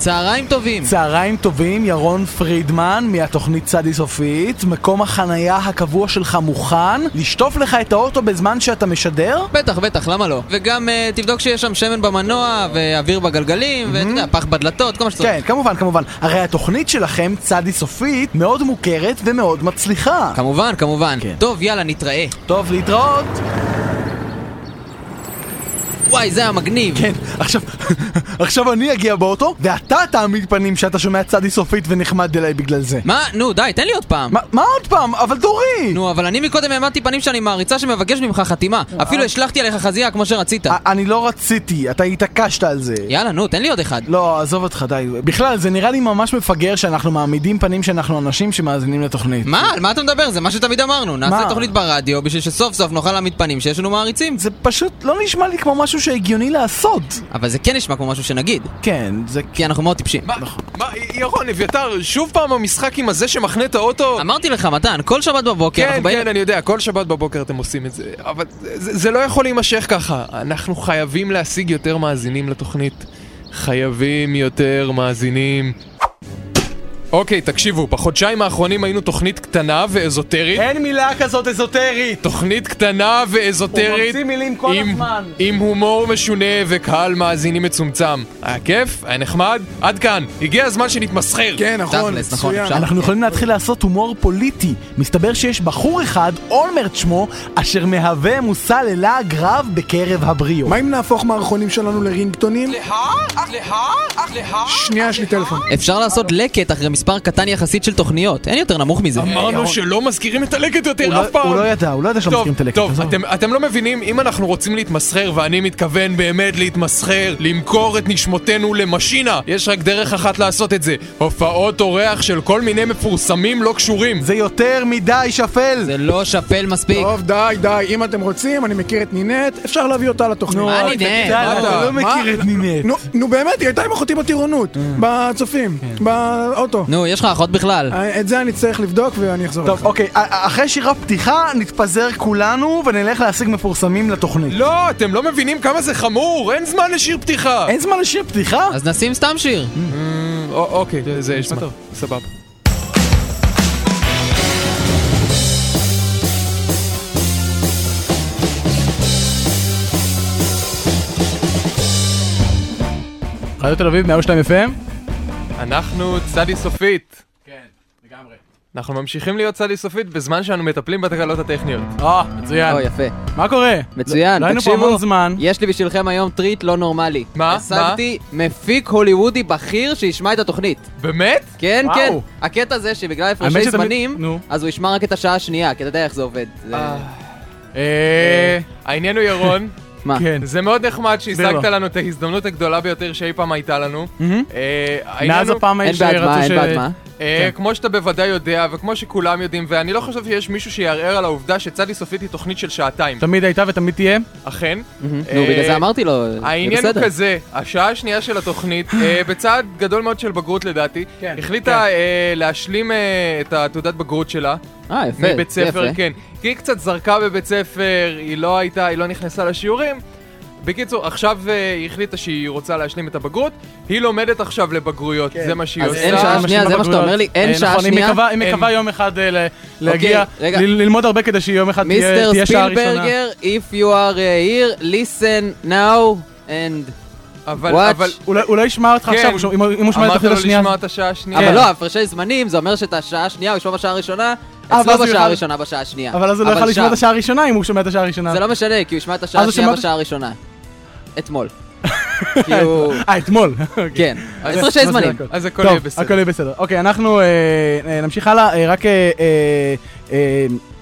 צהריים טובים. צהריים טובים, ירון פרידמן מהתוכנית צדי סופית. מקום החנייה הקבוע שלך מוכן לשטוף לך את האוטו בזמן שאתה משדר? בטח, בטח, למה לא? וגם uh, תבדוק שיש שם שמן במנוע, ואוויר בגלגלים, ואתה יודע, פח בדלתות, כל מה שצריך. כן, כמובן, כמובן. הרי התוכנית שלכם, צדי סופית, מאוד מוכרת ומאוד מצליחה. כמובן, כמובן. כן. טוב, יאללה, נתראה. טוב, להתראות. וואי, זה היה מגניב. כן, עכשיו, עכשיו אני אגיע באוטו, ואתה תעמיד פנים שאתה שומע צדי סופית ונחמד אליי בגלל זה. מה? נו, די, תן לי עוד פעם. מה, מה עוד פעם? אבל דורי! נו, אבל אני מקודם העמדתי פנים שאני מעריצה שמבקש ממך חתימה. אפילו השלכתי עליך חזייה כמו שרצית. א- אני לא רציתי, אתה התעקשת על זה. יאללה, נו, תן לי עוד אחד. לא, עזוב אותך, די. בכלל, זה נראה לי ממש מפגר שאנחנו מעמידים פנים שאנחנו אנשים שמאזינים לתוכנית. מה? על מה אתה מדבר? זה מה שתמיד אמרנו. נעשה מה? תוכנית ברדיו בשביל שסוף סוף נוכל להעמיד פנים שיש לנו מעריצים. זה פשוט לא נשמע לי כמו משהו שהגיוני לעשות. אבל זה כן נשמע כמו משהו שנגיד. כן, זה... כי אנחנו מאוד טיפשים. מה, מה, ירון, אביתר, שוב פעם המשחק עם הזה שמחנה את האוטו? אמרתי לך, מתן, כל שבת בבוקר כן, אנחנו באים... כן, אני יודע, כל שבת בבוקר אתם עושים את זה, אבל זה, זה לא יכול להימשך ככה. אנחנו חייבים להשיג יותר מאזינים לתוכנית. חייבים יותר מאזינים. אוקיי, תקשיבו, בחודשיים האחרונים היינו תוכנית קטנה ואזוטרית. אין מילה כזאת אזוטרית! תוכנית קטנה ואזוטרית. הוא ממציא מילים כל עם, הזמן. עם הומור משונה וקהל מאזינים מצומצם. היה כיף? היה נחמד? עד כאן. הגיע הזמן שנתמסחר. כן, נכון, תכלס, נכון. אפשר. אנחנו יכולים להתחיל לעשות הומור פוליטי. מסתבר שיש בחור אחד, אולמרט שמו, אשר מהווה מושא ללעג רב בקרב הבריאות. מה אם נהפוך מערכונים שלנו לרינגטונים? שנייה, יש לי טלפון. אפשר לעשות לקט אחרי מספר קטן יחסית של תוכניות. אין יותר נמוך מזה. אמרנו שלא מזכירים את הלקט יותר לא- אף פעם. הוא לא ידע, הוא לא ידע שלא טוב, מזכירים את הלקט. טוב, עזוב. אתם, אתם לא מבינים, אם אנחנו רוצים להתמסחר, ואני מתכוון באמת להתמסחר, למכור את נשמותינו למשינה, יש רק דרך אחת לעשות את זה. הופעות אורח של כל מיני מפורסמים לא קשורים. זה יותר מדי שפל! זה לא שפל מספיק. טוב, די, די, אם אתם רוצים, אני מכיר את נינט, אפשר להביא אותה לתוכנית. מה אתה אתה? לא מכיר את נינט. נו, נו באמת, היא הייתה עם אחותי בטירונות, בצופים, באוטו. נו, יש לך אחות בכלל. אה, את זה אני צריך לבדוק ואני אחזור טוב, אליך. אוקיי, אחרי שירת פתיחה נתפזר כולנו ונלך להשיג מפורסמים לתוכנית. לא, אתם לא מבינים כמה זה חמור, אין זמן לשיר פתיחה. אין זמן לשיר פתיחה? אז נשים סתם שיר. א- אוקיי, זה- נשמע טוב, סבבה. רדיו תל אביב 102 FM? אנחנו צדי סופית. כן, לגמרי. אנחנו ממשיכים להיות צדי סופית בזמן שאנו מטפלים בתקלות הטכניות. אה, מצוין. או, יפה. מה קורה? מצוין, לא היינו פה תקשיבו. המון זמן. יש לי בשבילכם היום טריט לא נורמלי. מה? השגתי מפיק הוליוודי בכיר שישמע את התוכנית. באמת? כן, וואו. כן. הקטע זה שבגלל הפרשי זמנים, נו. אז הוא ישמע רק את השעה השנייה, כי אתה יודע איך זה עובד. זה- אה, העניין הוא ירון, מה? כן. זה מאוד נחמד שהשגת. לנו את ההזדמנות הגדולה ביותר שאי פעם הייתה לנו. אה, מאז הפעם אין ההיא בעד מה, שרצו אין ש... בעד מה. אה, כן. כמו שאתה בוודאי יודע, וכמו שכולם יודעים, ואני לא חושב שיש מישהו שיערער על העובדה שצדי סופית היא תוכנית של שעתיים. תמיד הייתה ותמיד תהיה. אכן. אה, נו, בגלל זה אמרתי לו, זה העניין הוא בסדר. כזה, השעה השנייה של התוכנית, אה, בצעד גדול מאוד של בגרות לדעתי, כן, החליטה כן. להשלים את התעודת בגרות שלה. אה, יפה, מבית ספר. כן. כי היא קצת זרקה בבית ספר, היא לא הייתה, היא לא נכנסה לשיעורים. בקיצור, עכשיו אה, היא החליטה שהיא רוצה להשלים את הבגרות, היא לומדת עכשיו לבגרויות, כן. זה מה שהיא אז עושה. אין שעה שנייה, זה מה שאתה אומר לי? אין אה, שעה נכון, שנייה? מקווה- היא אין. מקווה יום אחד אה, ל- להגיע, ללמוד הרבה כדי שיום אחד תהיה מיסטר שעה ראשונה. ספילברגר, if you are here, listen now and... אבל. אבל, אולי- אולי ישמע אותך כן. עכשיו, אם הוא אם הוא שומע את אמרת התוכנית לו השנייה. לשמוע את השעה השנייה. אבל לא, הפרשי זמנים, זה אומר שאת השעה השנייה הוא ישמע בשעה הראשונה, אצלו בשעה יוכל- הראשונה, בשעה השנייה. אבל אז הוא לא יכול לשמוע את. השעה הראשונה אם הוא שומע את השעה הראשונה. זה לא משנה, כי הוא ישמע את השעה אז השנייה את- בשעה הראשונה. אתמול. הוא... אה, אתמול. כן, אז הפרשי זמנים. אז הכל יהיה בסדר. הכל יהיה בסדר. אוקיי, אנחנו אה, אה, נמשיך הלאה, אה, רק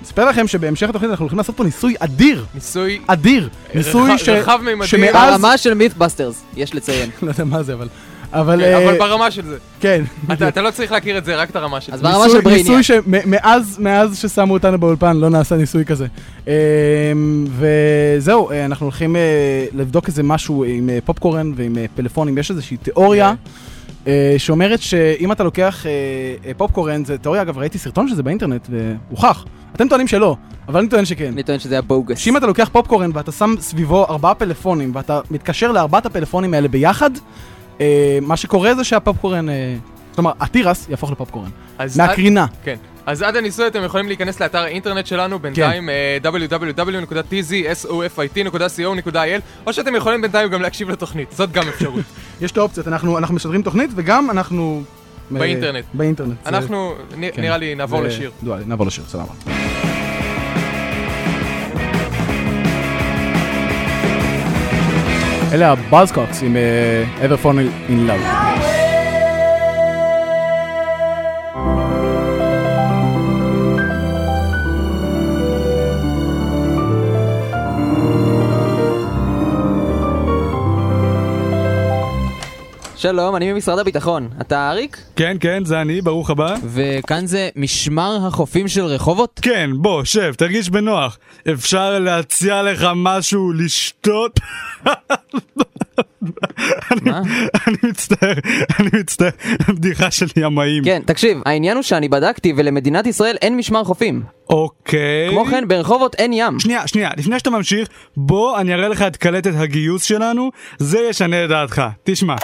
נספר לכם שבהמשך התוכנית אנחנו הולכים לעשות פה ניסוי אדיר. ניסוי אדיר. ניסוי ש... רחב ממדים. שמאז... ברמה של מית'באסטרס, יש לציין. לא יודע מה זה, אבל... אבל... כן, אה, אבל ברמה של זה. כן. אתה אתה לא צריך להכיר את זה, רק את הרמה של אז זה. ברמה ניסוי- של Brainiac. ניסוי שמאז מאז ששמו אותנו באולפן לא נעשה ניסוי כזה. אה, וזהו, אה, אנחנו הולכים אה, לבדוק איזה משהו עם אה, פופקורן ועם אה, פלאפונים. יש איזושהי תיאוריה אה, שאומרת שאם אתה לוקח אה, אה, פופקורן, זה תיאוריה, אגב, ראיתי סרטון של זה באינטרנט והוכח. אתם טוענים שלא, אבל אני טוען שכן. אני טוען שזה היה bogus. שאם אתה לוקח פופקורן ואתה שם סביבו ארבעה פלאפונים ואתה מתקשר לארבעת הפלאפונים האלה ביחד, אה, מה שקורה זה שהפופקורן, אה, כלומר, התירס יהפוך לפופקורן. מהקרינה. כן. אז עד הניסוי אתם יכולים להיכנס לאתר האינטרנט שלנו, בינתיים אה, www.tzsofit.co.il, או שאתם יכולים בינתיים גם להקשיב לתוכנית, זאת גם אפשרות. יש את האופציות, אנחנו אנחנו משדרים תוכנית וגם אנחנו... אה, באינטרנט. באינטרנט. זה- אנחנו, נ- כן. נראה לי, נעבור זה- לשיר. דואלי, נעבור לשיר, סבבה. אלה הבאזקוקס עם אה, Ever Fall in Love. שלום, אני ממשרד הביטחון. אתה אריק? כן, כן, זה אני, ברוך הבא. וכאן זה משמר החופים של רחובות? כן, בוא, שב, תרגיש בנוח. אפשר להציע לך משהו לשתות? אני מצטער, אני מצטער, בדיחה של ימאים. כן, תקשיב, העניין הוא שאני בדקתי ולמדינת ישראל אין משמר חופים. אוקיי. כמו כן, ברחובות אין ים. שנייה, שנייה, לפני שאתה ממשיך, בוא אני אראה לך את קלטת הגיוס שלנו, זה ישנה את דעתך. תשמע.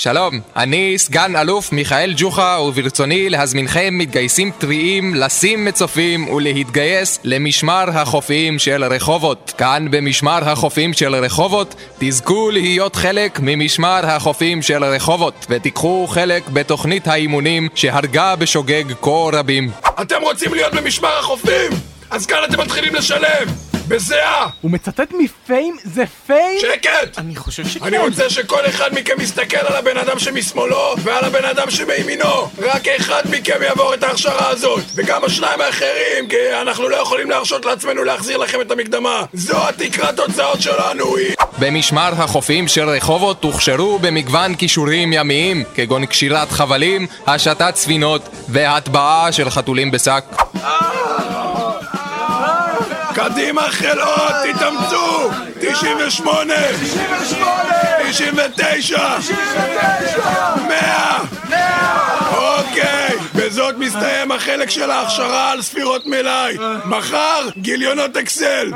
שלום, אני סגן אלוף מיכאל ג'וחה, וברצוני להזמינכם מתגייסים טריים לשים מצופים ולהתגייס למשמר החופים של רחובות. כאן במשמר החופים של רחובות תזכו להיות חלק ממשמר החופים של רחובות, ותיקחו חלק בתוכנית האימונים שהרגה בשוגג כה רבים. אתם רוצים להיות במשמר החופים? אז כאן אתם מתחילים לשלם! בזיעה! הוא מצטט מפיים? זה פיים? שקט! אני חושב שכן. אני רוצה שכל אחד מכם יסתכל על הבן אדם שמשמאלו ועל הבן אדם שמימינו. רק אחד מכם יעבור את ההכשרה הזאת. וגם השניים האחרים, כי אנחנו לא יכולים להרשות לעצמנו להחזיר לכם את המקדמה. זו התקרת הוצאות שלנו, היא... במשמר החופים של רחובות הוכשרו במגוון כישורים ימיים, כגון קשירת חבלים, השטת ספינות והטבעה של חתולים בשק. קדימה חלות, תתאמצו! 98! 99! 100! אוקיי, בזאת מסתיים החלק של ההכשרה על ספירות מלאי. מחר, גיליונות אקסל.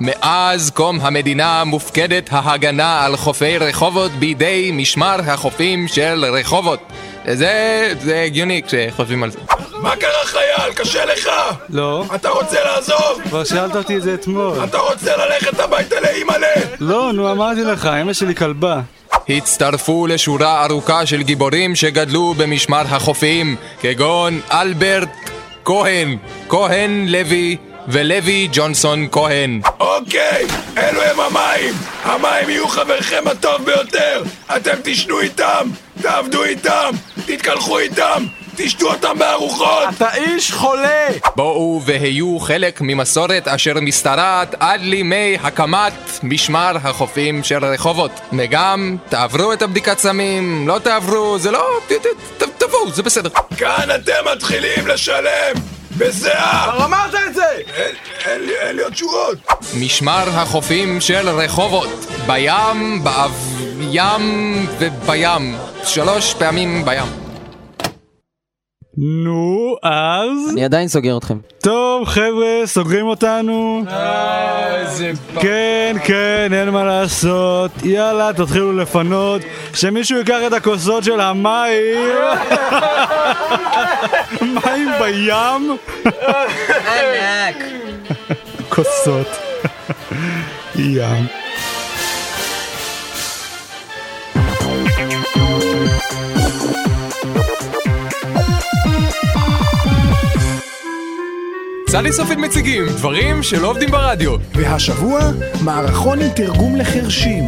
מאז קום המדינה מופקדת ההגנה על חופי רחובות בידי משמר החופים של רחובות. זה, זה הגיוני כשחושבים על זה. מה קרה חייל? קשה לך? לא, אתה רוצה לעזוב? כבר שאלת אותי את זה אתמול. אתה רוצה ללכת הביתה לאימא'לה? לא, נו, אמרתי לך, אמא שלי כלבה. הצטרפו לשורה ארוכה של גיבורים שגדלו במשמר החופים, כגון אלברט כהן, כהן לוי ולוי ג'ונסון כהן. אוקיי, אלו הם המים! המים יהיו חברכם הטוב ביותר! אתם תשנו איתם, תעבדו איתם, תתקלחו איתם, תשתו אותם בארוחות! אתה איש חולה! בואו והיו חלק ממסורת אשר משתרעת עד לימי הקמת משמר החופים של רחובות. וגם, תעברו את הבדיקת סמים, לא תעברו, זה לא... ת- ת- ת- תבואו, זה בסדר. כאן אתם מתחילים לשלם! בזיעה! אמרת את זה! אין- אין לי- אין לי עוד שורות! משמר החופים של רחובות, בים, באב... ים ובים. שלוש פעמים בים. נו, אז? אני עדיין סוגר אתכם. טוב, חבר'ה, סוגרים אותנו. כן, כן, אין מה לעשות. יאללה, תתחילו לפנות. שמישהו ייקח את הכוסות של המים. מים בים? ענק! כוסות. ים. צדי סופית מציגים דברים שלא עובדים ברדיו. והשבוע, מערכון עם תרגום לחרשים.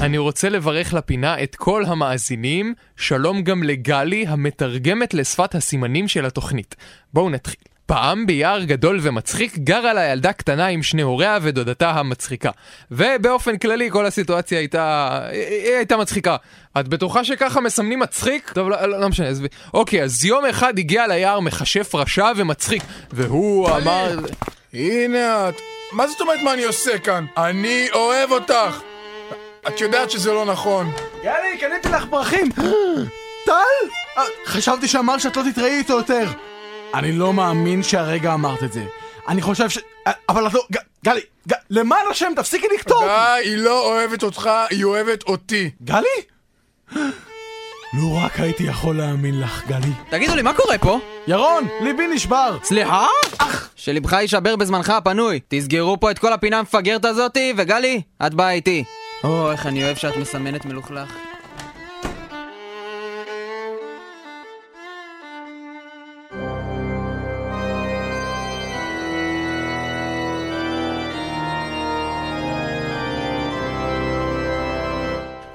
אני רוצה לברך לפינה את כל המאזינים, שלום גם לגלי המתרגמת לשפת הסימנים של התוכנית. בואו נתחיל. פעם ביער גדול ומצחיק גרה לה ילדה קטנה עם שני הוריה ודודתה המצחיקה. ובאופן כללי כל הסיטואציה הייתה... היא הייתה מצחיקה. את בטוחה שככה מסמנים מצחיק? טוב, לא, לא, לא משנה, עזבי. אוקיי, אז יום אחד הגיע ליער מכשף רשע ומצחיק, והוא אמר... הנה את. מה זאת אומרת מה אני עושה כאן? אני אוהב אותך! את יודעת שזה לא נכון. יאללה, קניתי לך פרחים! טל? אה, חשבתי שאמרת שאת לא תתראי איתו יותר. אני לא מאמין שהרגע אמרת את זה. אני חושב ש... אבל את לא... גלי, ג- למען השם, תפסיקי לכתוב! די, היא לא אוהבת אותך, היא אוהבת אותי. גלי? לו רק הייתי יכול להאמין לך, גלי. תגידו לי, מה קורה פה? ירון, ליבי נשבר. סליחה? שלבך יישבר בזמנך הפנוי. תסגרו פה את כל הפינה המפגרת הזאתי, וגלי, את באה איתי. או, איך אני אוהב שאת מסמנת מלוכלך.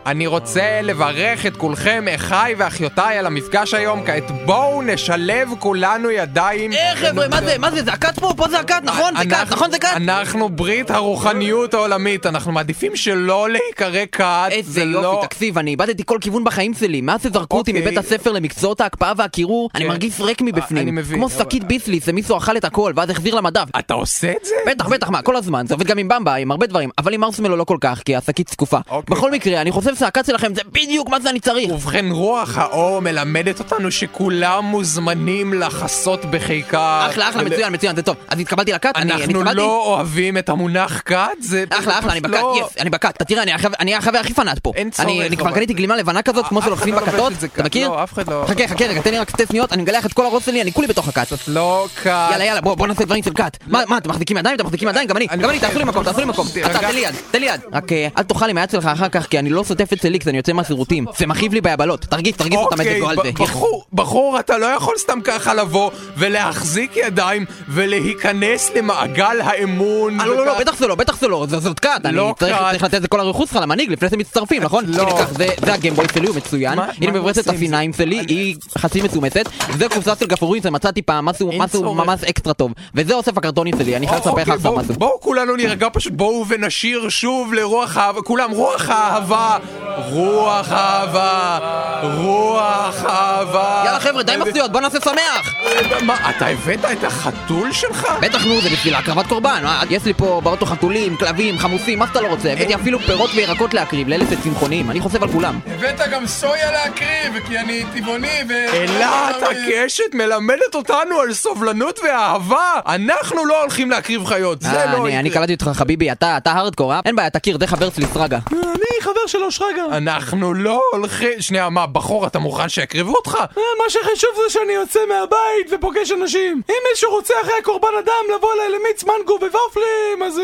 אני רוצה לברך את כולכם, אחיי ואחיותיי, על המפגש היום. כעת בואו נשלב כולנו ידיים. אה, חבר'ה, מה זה? מה זה? זה הכת פה? פה זה הכת, נכון? זה כת, נכון זה כת? אנחנו ברית הרוחניות העולמית, אנחנו מעדיפים שלא להיקרא כת. איזה זה יופי, לא... תקשיב, אני איבדתי כל כיוון בחיים שלי. מאז שזרקו אותי אוקיי. מבית הספר למקצועות ההקפאה והקירור, אני כן. מרגיש ריק מבפנים. כמו שקית ביסלי, זה מישהו אכל את הכל, ואז החזיר למדף. אתה עושה את זה? בטח, בטח, מה, כל הזמן, זה עובד גם עם במבה, עם הרבה דברים, אבל עם מרסמלו לא כל כך, כי השקית זקופה. אוקיי. בכל מקרה, אני חושב שהכת שלכם זה בדיוק מה שאני צריך. ובכן, רוח האור מלמדת אותנו שכולם מוזמנים לחסות בחיקה. אחלה, אחלה, מצוין, מצוין, זה טוב. אז התקבלתי לכת, אנחנו. לא אוהבים את המונח כת, זה אחלה, אחלה, אני בכת, לא- יס, אני בכת. אתה תראה, אני החבר- הכי פנאט פה. אין צורך, אני אני כבר קניתי גלימה לבנה כזאת, כמו אף אחד שלובשים לא בכתות, אתה. מכיר? לא, אף אחד לא- חכה, חכה רגע, תן לי רק שתי שניות, אני מגלח את כל הראש שלי, אני כולי בתוך הכת. לא כת. יאללה, יאללה, בוא נעשה דברים של כת. מה, מה, אתם מחזיקים ידיים? אתם מחזיקים ידיים? גם אני, גם אני, תעשו לי מקום, תעשו לי מקום. תן לי יד, תן לי יד. רק אה, אל תאכל עם היד שלך אחר כך, כי אני לא שוטף את סליקס, אני יוצא מהשירותים. זה מכאיב לי ביבלות. תרגיש, תרגיש את אוקיי, המזג על זה. בחור, בחור, אתה לא יכול סתם ככה לבוא ולהחזיק ידיים ולהיכנס למעגל האמון. אה, לא, לא, לא, בטח זה לא, בטח זה לא, זאת כת, אני לא צריך לתת את זה כל הרכוש שלך למנהיג לפני שהם מצטרפים, נכון? לא. זה- זה הגמבוי שלי, הוא מצוין, הנה מברצת השיניים שלי, היא חצי מצומצת, זה קופסה של גפרורים שמצאתי פעם, משהו. ממש אקסטרה טוב, וזה אוסף הקרטונים שלי, אני חייב לספר לך אוקיי, עכשיו בואו- משהו. בואו כולנו נירגע פשוט, בואו ונשיר שוב לרוח האהבה, כולם, רוח האהבה, רוח האהבה, רוח האהבה. יאללה חבר'ה, די מפתיעות, בוא נעשה שמח! מה, אתה הבאת את החתול שלך? בטח נו, זה בשביל הקרבת קורבן, מה, יש לי פה באוטו חתולים, כלבים, חמוסים, מה שאתה לא רוצה, הבאתי אפילו פירות וירקות להקריב, לאלה שצמחוניים, אני חושב על כולם. הבאת גם סויה להקריב, כי אני טבעוני ו... אילת הקשת מלמדת אותנו על סובלנות ואהבה! אנחנו לא הולכים להקריב חיות, זה אה, לא אני- אני יקרה. קלטתי אותך חביבי, אתה אתה הארדקור, אה? אין בעיה, תכיר, זה חבר שלי סרגה. אני חבר שלו שרגא. אנחנו לא הולכים... שנייה, מה, בחור, אתה מוכן שיקריבו אותך? אה, מה שחשוב זה שאני יוצא מהבית ופוגש אנשים. אם מישהו רוצה אחרי הקורבן אדם לבוא אליי למיץ מנגו וופלים, אז...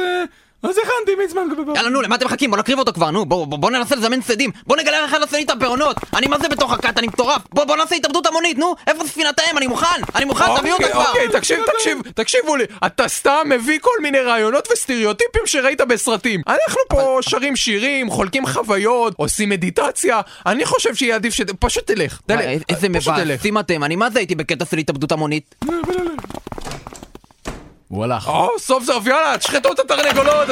אה, אז הכנתי מנגו וופלים. יאללה נו, למה אתם מחכים? בוא נקריב אותו כבר, נו, בוא, בוא, בוא ננסה לזמן שדים, בוא נגלה אחד לשני את הפירעונות, אני מה זה בתוך הכת, אני מטורף, בוא, בוא נעשה התאבדות המונית, נו, איפה ספינת האם, אני מוכן, אני מוכן, תביאו אותה אוקיי, כבר. אוקיי, תקשיב, תקשיב, תקשיבו לי, אתה סתם מביא כל מיני רעיונות וסטריאוטיפים שראית בסרטים. אנחנו פה שרים שירים, חולקים חוויות, עושים מדיטציה, אני חושב שיהיה עדיף ש... פשוט תלך, איזה. מבאסים אתם, אני מה זה הייתי בקטע של התאבדות המונית? הוא הלך. או, סוף סוף, יאללה, תשחטו את התרנגולות,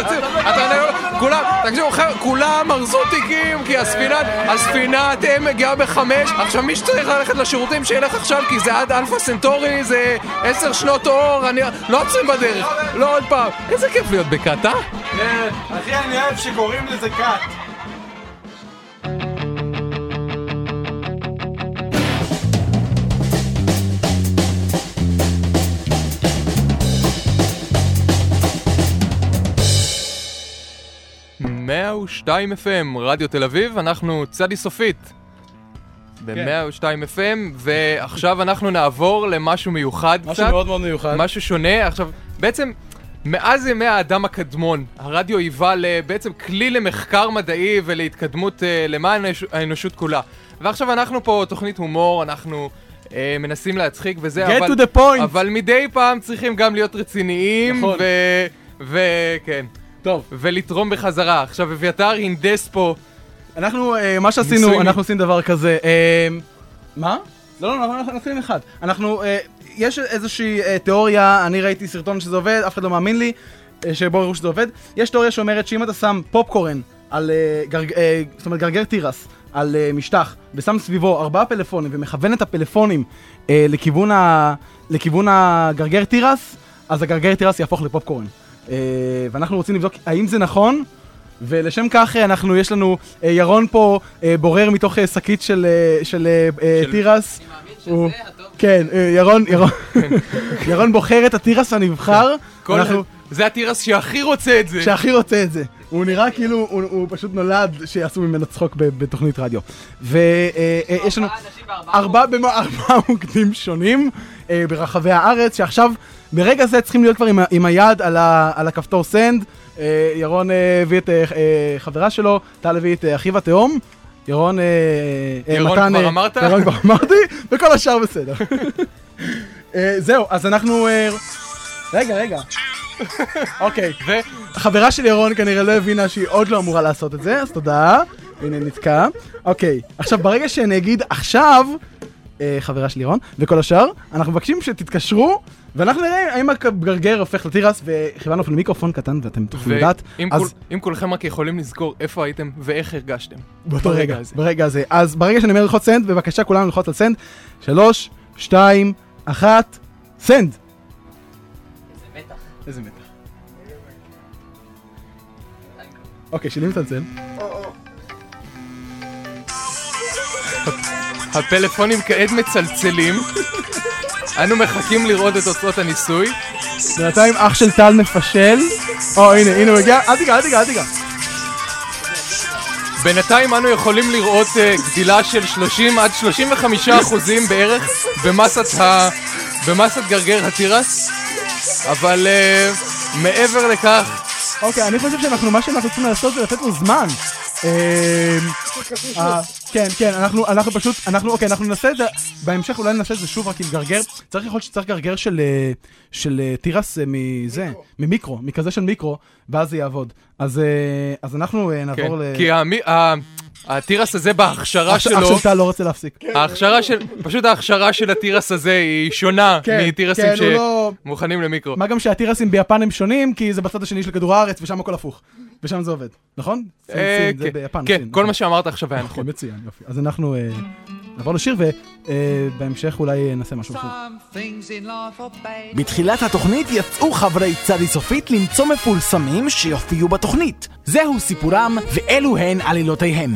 כולם, תקשיבו, כולם ארזו תיקים, כי הספינה אה, אתם מגיעה בחמש, עכשיו מי שצריך ללכת לשירותים שילך עכשיו, כי זה עד אלפא סנטאורי, זה עשר שנות אור, אנחנו לא עוצרים בדרך, לא עוד פעם. איזה כיף להיות בכת, אה? כן, אחי, אני אוהב שקוראים לזה כת. 102 FM, רדיו תל אביב, אנחנו צדי סופית. כן. ב-102 כן. FM, ועכשיו אנחנו נעבור למשהו מיוחד משהו קצת. משהו מאוד מאוד מיוחד. משהו שונה. עכשיו, בעצם, מאז ימי האדם הקדמון, הרדיו היווה בעצם כלי למחקר מדעי ולהתקדמות uh, למען האנושות כולה. ועכשיו אנחנו פה תוכנית הומור, אנחנו uh, מנסים להצחיק וזה, Get אבל... Get to the point! אבל מדי פעם צריכים גם להיות רציניים, נכון. ו... וכן. טוב, ולתרום בחזרה. עכשיו, אביתר הנדס פה. אנחנו, אה, מה ניסוי שעשינו, מ- אנחנו עושים דבר כזה. אה, מה? לא, לא, אנחנו נתחיל עם אחד. אנחנו, אה, יש איזושהי אה, תיאוריה, אני ראיתי סרטון שזה עובד, אף אחד לא מאמין לי, אה, שבואו יראו שזה עובד. יש תיאוריה שאומרת שאם אתה שם פופקורן על, אה, גרג, אה, זאת אומרת גרגר תירס על אה, משטח, ושם סביבו ארבעה פלאפונים, ומכוון את הפלאפונים אה, לכיוון, ה, לכיוון הגרגר תירס, אז הגרגר תירס יהפוך לפופקורן. אה, ואנחנו רוצים לבדוק האם זה נכון. ולשם כך אה, אנחנו, יש לנו, אה, ירון פה בורר מתוך שקית של, אה, של אה, אה, של- תירס. הוא- כן, אה, ירון, ירון, ירון בוחר את התירס הנבחר. כל, אנחנו, זה התירס שהכי רוצה את זה. שהכי רוצה את זה. הוא נראה כאילו, הוא, הוא פשוט נולד שיעשו ממנו צחוק בתוכנית רדיו. ויש לנו ארבעה מוקדים שונים ברחבי הארץ, שעכשיו, ברגע זה צריכים להיות כבר עם, עם היד על, ה, על הכפתור סנד. אה, ירון אה, הביא את אה, אה, חברה שלו, טל הביא את אה, אחיו התאום. ירון, אה, אה, ירון מתן, כבר אה, אמרת? ירון כבר אמרתי, וכל השאר בסדר. אה, זהו, אז אנחנו... אה, רגע, רגע. אוקיי. ו... חברה של ירון כנראה לא הבינה שהיא עוד לא אמורה לעשות את זה, אז תודה. הנה נתקע. אוקיי, עכשיו ברגע שאני אגיד עכשיו, חברה של ירון, וכל השאר, אנחנו מבקשים שתתקשרו, ואנחנו נראה האם הגרגר הופך לתירס, וכיוונו אפילו מיקרופון קטן ואתם תוכלו לדעת. אז אם כולכם רק יכולים לזכור איפה הייתם ואיך הרגשתם. באותו רגע, הזה. ברגע הזה. אז ברגע שאני אומר ללחוץ send, בבקשה כולנו ללחוץ על send. שלוש, שתיים, אחת, send. איזה מתח. אוקיי, שני מצלצל. הפלאפונים כעת מצלצלים. אנו מחכים לראות את תוצאות הניסוי. בינתיים אח של טל מפשל. או, הנה, הנה הוא הגיע. אל תיגע, אל תיגע, אל תיגע. בינתיים אנו יכולים לראות אה, גדילה של 30 עד 35 אחוזים בערך במסת, ה... במסת גרגר התירס, אבל אה, מעבר לכך, אוקיי, אני חושב שאנחנו, מה שאנחנו צריכים לעשות זה לתת לו זמן. כן, כן, אנחנו, אנחנו פשוט, אנחנו, אוקיי, אנחנו ננסה את זה, בהמשך אולי ננסה את זה שוב רק עם גרגר. צריך יכול להיות שצריך גרגר של, אה, של אה, תירס אה, מזה, ממיקרו, מכזה של מיקרו, ואז זה יעבוד. אז, אז אנחנו כן, נעבור ל... כי המי... ה... התירס הזה בהכשרה שלו, אח של טל לא רוצה להפסיק. ההכשרה של, פשוט ההכשרה של התירס הזה היא שונה כן, מתירסים כן, לא... שמוכנים למיקרו. מה גם שהתירסים ביפן הם שונים, כי זה בצד השני של כדור הארץ, ושם הכל הפוך. ושם זה עובד, נכון? סין, אה, סין, זה כן, ביפן, כן, כל נכון. מה שאמרת עכשיו היה נכון, נכון. מצוין, יופי. אז אנחנו אה, נעבור לשיר, ובהמשך אולי נעשה משהו אחר. בתחילת התוכנית יצאו חברי צדי סופית למצוא מפורסמים שיופיעו בתוכנית. זהו סיפורם, ואלו הן עלילותיהם.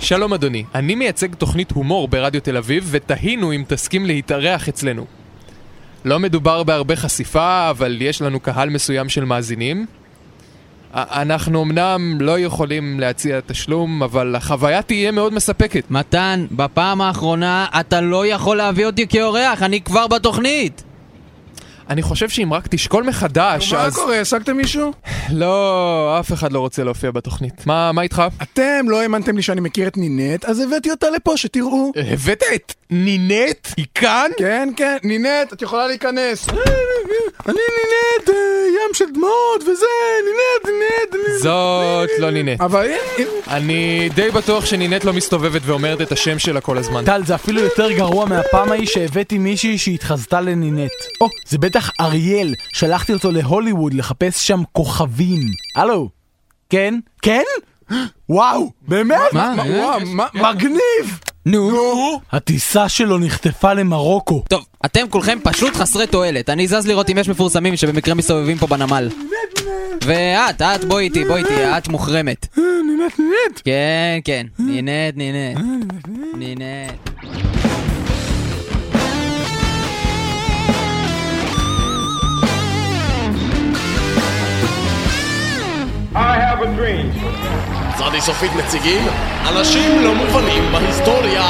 שלום אדוני, אני מייצג תוכנית הומור ברדיו תל אביב, ותהינו אם תסכים להתארח אצלנו. לא מדובר בהרבה חשיפה, אבל יש לנו קהל מסוים של מאזינים. אנחנו אמנם לא יכולים להציע תשלום, אבל החוויה תהיה מאוד מספקת. מתן, בפעם האחרונה אתה לא יכול להביא אותי כאורח, אני כבר בתוכנית! אני חושב שאם רק תשקול מחדש, מה אז... קורה? השגתם מישהו? לא, אף אחד לא רוצה להופיע בתוכנית. מה, מה איתך? אתם לא האמנתם לי שאני מכיר את נינט, אז הבאתי אותה לפה, שתראו. הבאת את נינט? היא כאן? כן, כן, נינט, את יכולה להיכנס. אני נינט, אה, ים של דמעות וזה, נינט, נינט, נינט. זאת לא נינט. אבל אני די בטוח שנינט לא מסתובבת ואומרת את השם שלה כל הזמן. טל, זה אפילו יותר גרוע מהפעם ההיא שהבאתי מישהי שהתחזתה לנינט. או, זה בטח אריאל, שלחתי אותו להוליווד לחפש שם כוכבים. הלו? כן? כן? וואו, באמת? מה? מה, וואו, מה, מה, מגניב! נו? הטיסה שלו נחטפה למרוקו. טוב, אתם כולכם פשוט חסרי תועלת. אני זז לראות אם יש מפורסמים שבמקרה מסתובבים פה בנמל. ואת, את, בואי איתי, בואי איתי, את מוחרמת. נינט, נינט. כן, כן, נינט, נינט. נינט. צדי סופית מציגים אנשים לא מובנים בהיסטוריה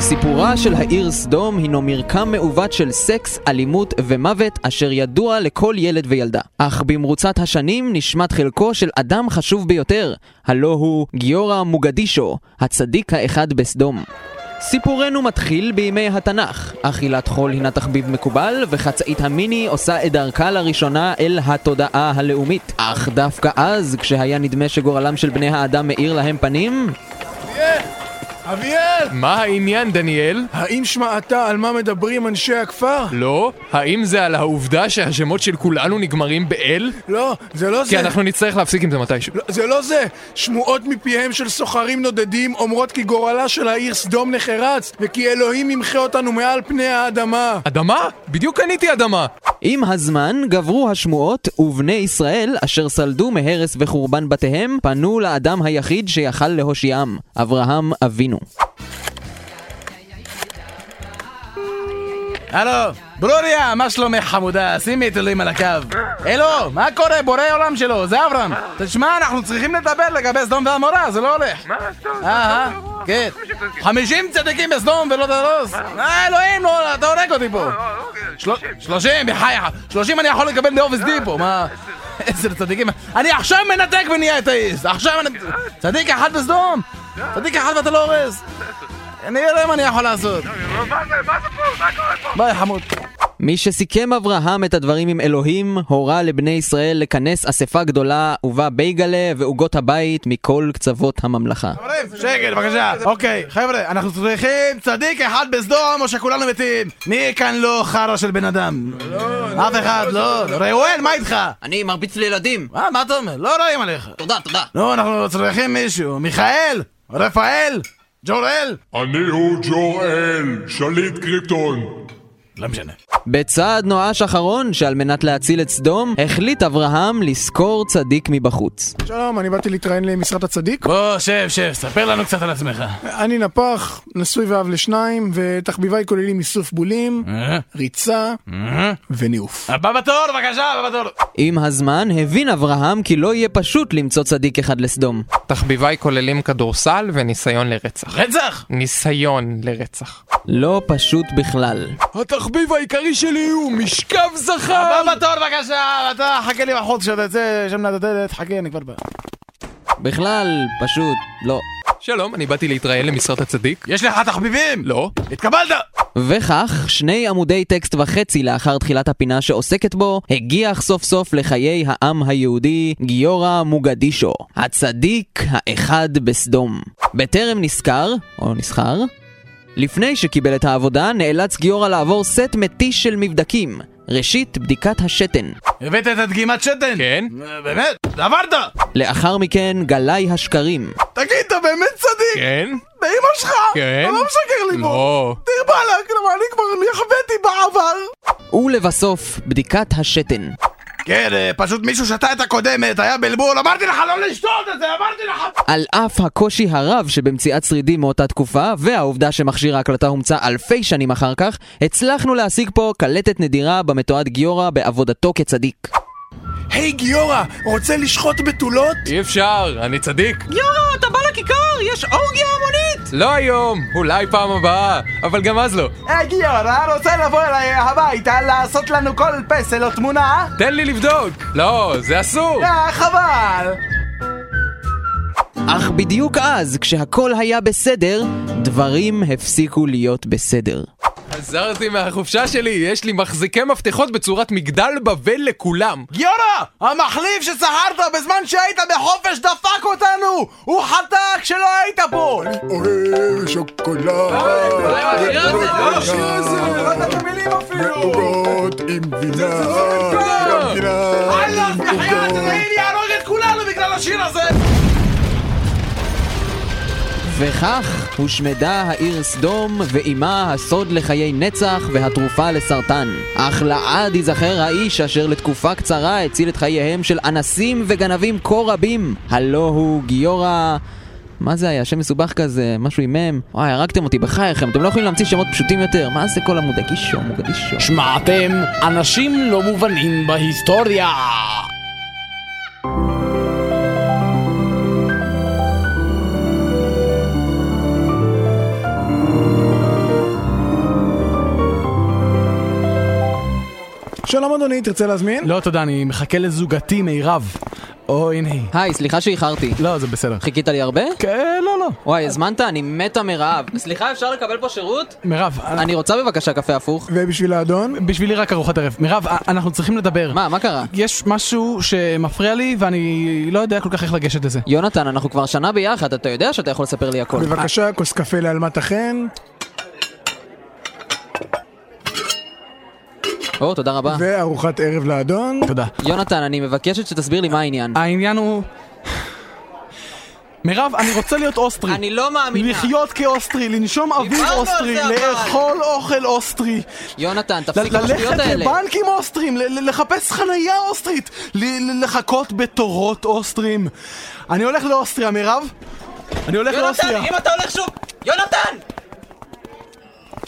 סיפורה של העיר סדום הינו מרקם מעוות של סקס, אלימות ומוות אשר ידוע לכל ילד וילדה. אך במרוצת השנים נשמט חלקו של אדם חשוב ביותר, הלא הוא גיורא מוגדישו, הצדיק האחד בסדום. סיפורנו מתחיל בימי התנ"ך. אכילת חול הינה תחביב מקובל, וחצאית המיני עושה את דרכה לראשונה אל התודעה הלאומית. אך דווקא אז, כשהיה נדמה שגורלם של בני האדם מאיר להם פנים, אביאל! מה העניין, דניאל? האם שמעת על מה מדברים אנשי הכפר? לא? האם זה על העובדה שהשמות של כולנו נגמרים באל? לא, זה לא זה. כי אנחנו נצטרך להפסיק עם זה מתישהו. לא, זה לא זה! שמועות מפיהם של סוחרים נודדים אומרות כי גורלה של העיר סדום נחרץ וכי אלוהים ימחה אותנו מעל פני האדמה אדמה? בדיוק קניתי אדמה! עם הזמן גברו השמועות, ובני ישראל, אשר סלדו מהרס וחורבן בתיהם, פנו לאדם היחיד שיכל להושיעם, אברהם אבינו. הלו, ברוריה, מה שלומך חמודה? שימי את אלוהים על הקו. הלו, מה קורה? בורא עולם שלו, זה אברהם. תשמע, אנחנו צריכים לדבר לגבי סדום ועמורה, זה לא הולך. מה, סדום? אה, אה, כן. חמישים צדיקים בסדום ולא תהרוס? אה, אלוהים, לא, אתה הורג אותי פה. של- שלושים, בחייך. שלושים אני יכול לקבל די פה, מה? איזה צדיקים. אני עכשיו מנתק ונהיה אתאיסט. עכשיו אני... צדיק אחד בסדום. צדיק אחד ואתה לא הורס. אני אראה מה אני יכול לעשות. ביי חמוד. מי שסיכם אברהם את הדברים עם אלוהים, הורה לבני ישראל לכנס אספה גדולה ובה בייגלה ועוגות הבית מכל קצוות הממלכה. חברים, שקט בבקשה. אוקיי, חבר'ה, אנחנו צריכים צדיק אחד בסדום או שכולנו מתים. מי כאן לא חרא של בן אדם? אף אחד, לא. ראואל, מה איתך? אני מרביץ לילדים. מה, מה אתה אומר? לא רואים עליך. תודה, תודה. נו, אנחנו צריכים מישהו. מיכאל? רפאל? ג'וראל? אני הוא ג'ור-אל, שליט קריפטון. לא משנה. בצעד נואש אחרון, שעל מנת להציל את סדום, החליט אברהם לשכור צדיק מבחוץ. שלום, אני באתי להתראיין למשרד הצדיק. בוא, שב, שב, ספר לנו קצת על עצמך. אני נפח, נשוי ואב לשניים, ותחביביי כוללים איסוף בולים, אה? ריצה וניאוף. הבא בתור, בבקשה, הבא בתור. עם הזמן הבין אברהם כי לא יהיה פשוט למצוא צדיק אחד לסדום. תחביביי כוללים כדורסל וניסיון לרצח. רצח! ניסיון לרצח. לא פשוט בכלל. התחביב העיקרי שלי הוא משכב זכר! הבא בתור, בבקשה, אתה חכה לי בחוץ כשאתה יוצא שם ליד הדלת, חכה, אני כבר בא. בכלל, פשוט לא. שלום, אני באתי להתראיין למשרת הצדיק. יש לך תחביבים? לא. התקבלת! וכך, שני עמודי טקסט וחצי לאחר תחילת הפינה שעוסקת בו, הגיח סוף סוף לחיי העם היהודי גיורא מוגדישו, הצדיק האחד בסדום. בטרם נזכר, או נסחר, לפני שקיבל את העבודה, נאלץ גיורא לעבור סט מתיש של מבדקים. ראשית, בדיקת השתן. הבאת את הדגימת שתן? כן? באמת? עברת! לאחר מכן, גלאי השקרים. תגיד, אתה באמת צדיק? כן? באמא שלך? כן? אתה לא משקר לי פה. לא. דיר באלק, למה אני כבר נכוויתי בעבר. ולבסוף, בדיקת השתן. כן, אה, פשוט מישהו שתה את הקודמת, היה בלבול, אמרתי לך לא לשתות את זה, אמרתי לך! על אף הקושי הרב שבמציאת שרידים מאותה תקופה, והעובדה שמכשיר ההקלטה הומצא אלפי שנים אחר כך, הצלחנו להשיג פה קלטת נדירה במתועד גיורא בעבודתו כצדיק. היי גיורא, רוצה לשחוט בתולות? אי אפשר, אני צדיק. גיורא, אתה בא לכיכר, יש אורגיה המונית! לא היום, אולי פעם הבאה, אבל גם אז לא. היי גיורא, רוצה לבוא אליי הביתה לעשות לנו כל פסל או תמונה? תן לי לבדוק. לא, זה אסור. אה, חבל! אך בדיוק אז, כשהכל היה בסדר, דברים הפסיקו להיות בסדר. חזרתי מהחופשה שלי, יש לי מחזיקי מפתחות בצורת מגדל בבל לכולם. גיורא! המחליף שסחרת בזמן שהיית בחופש דפק אותנו! הוא חטא כשלא היית פה! אוהב שוקולד. השיר הזה! לא יודעת את המילים אפילו! עוגות עם גבינה. אללה, בחייאת אלוהים יהרוג את כולנו בגלל השיר הזה! וכך הושמדה העיר סדום, ועימה הסוד לחיי נצח והתרופה לסרטן. אך לעד ייזכר האיש אשר לתקופה קצרה הציל את חייהם של אנסים וגנבים כה רבים. הלא הוא גיורא... מה זה היה? שם מסובך כזה, משהו עם מם? וואי, הרגתם אותי בחייכם, אתם לא יכולים להמציא שמות פשוטים יותר. מה זה כל המודגישו, מוגדישו? שמעתם אנשים לא מובנים בהיסטוריה. שלום אדוני, תרצה להזמין? לא, תודה, אני מחכה לזוגתי מירב. או, הנה היא. היי, סליחה שאיחרתי. לא, זה בסדר. חיכית לי הרבה? כן, לא, לא. וואי, הזמנת? אני מתה מרעב. סליחה, אפשר לקבל פה שירות? מירב, אני רוצה בבקשה קפה הפוך. ובשביל האדון? בשבילי רק ארוחת ערב. מירב, אנחנו צריכים לדבר. מה, מה קרה? יש משהו שמפריע לי ואני לא יודע כל כך איך לגשת לזה. יונתן, אנחנו כבר שנה ביחד, אתה יודע שאתה יכול לספר לי הכל. בבקשה, כוס קפה לאלמת החן, או, תודה רבה. וארוחת ערב לאדון. תודה. יונתן, אני מבקשת שתסביר לי מה העניין. העניין הוא... מירב, אני רוצה להיות אוסטרי. אני לא מאמינה. לחיות כאוסטרי, לנשום אוויר אוסטרי. לאכול אוכל אוסטרי. יונתן, ל- תפסיק עם השטויות ללכת האלה. לבנקים אוסטרים, ל- ל- לחפש חנייה אוסטרית, ל- ל- לחכות בתורות אוסטרים. אני הולך לאוסטריה, מירב. אני הולך יונתן, לאוסטריה. אם אתה הולך שוב... יונתן!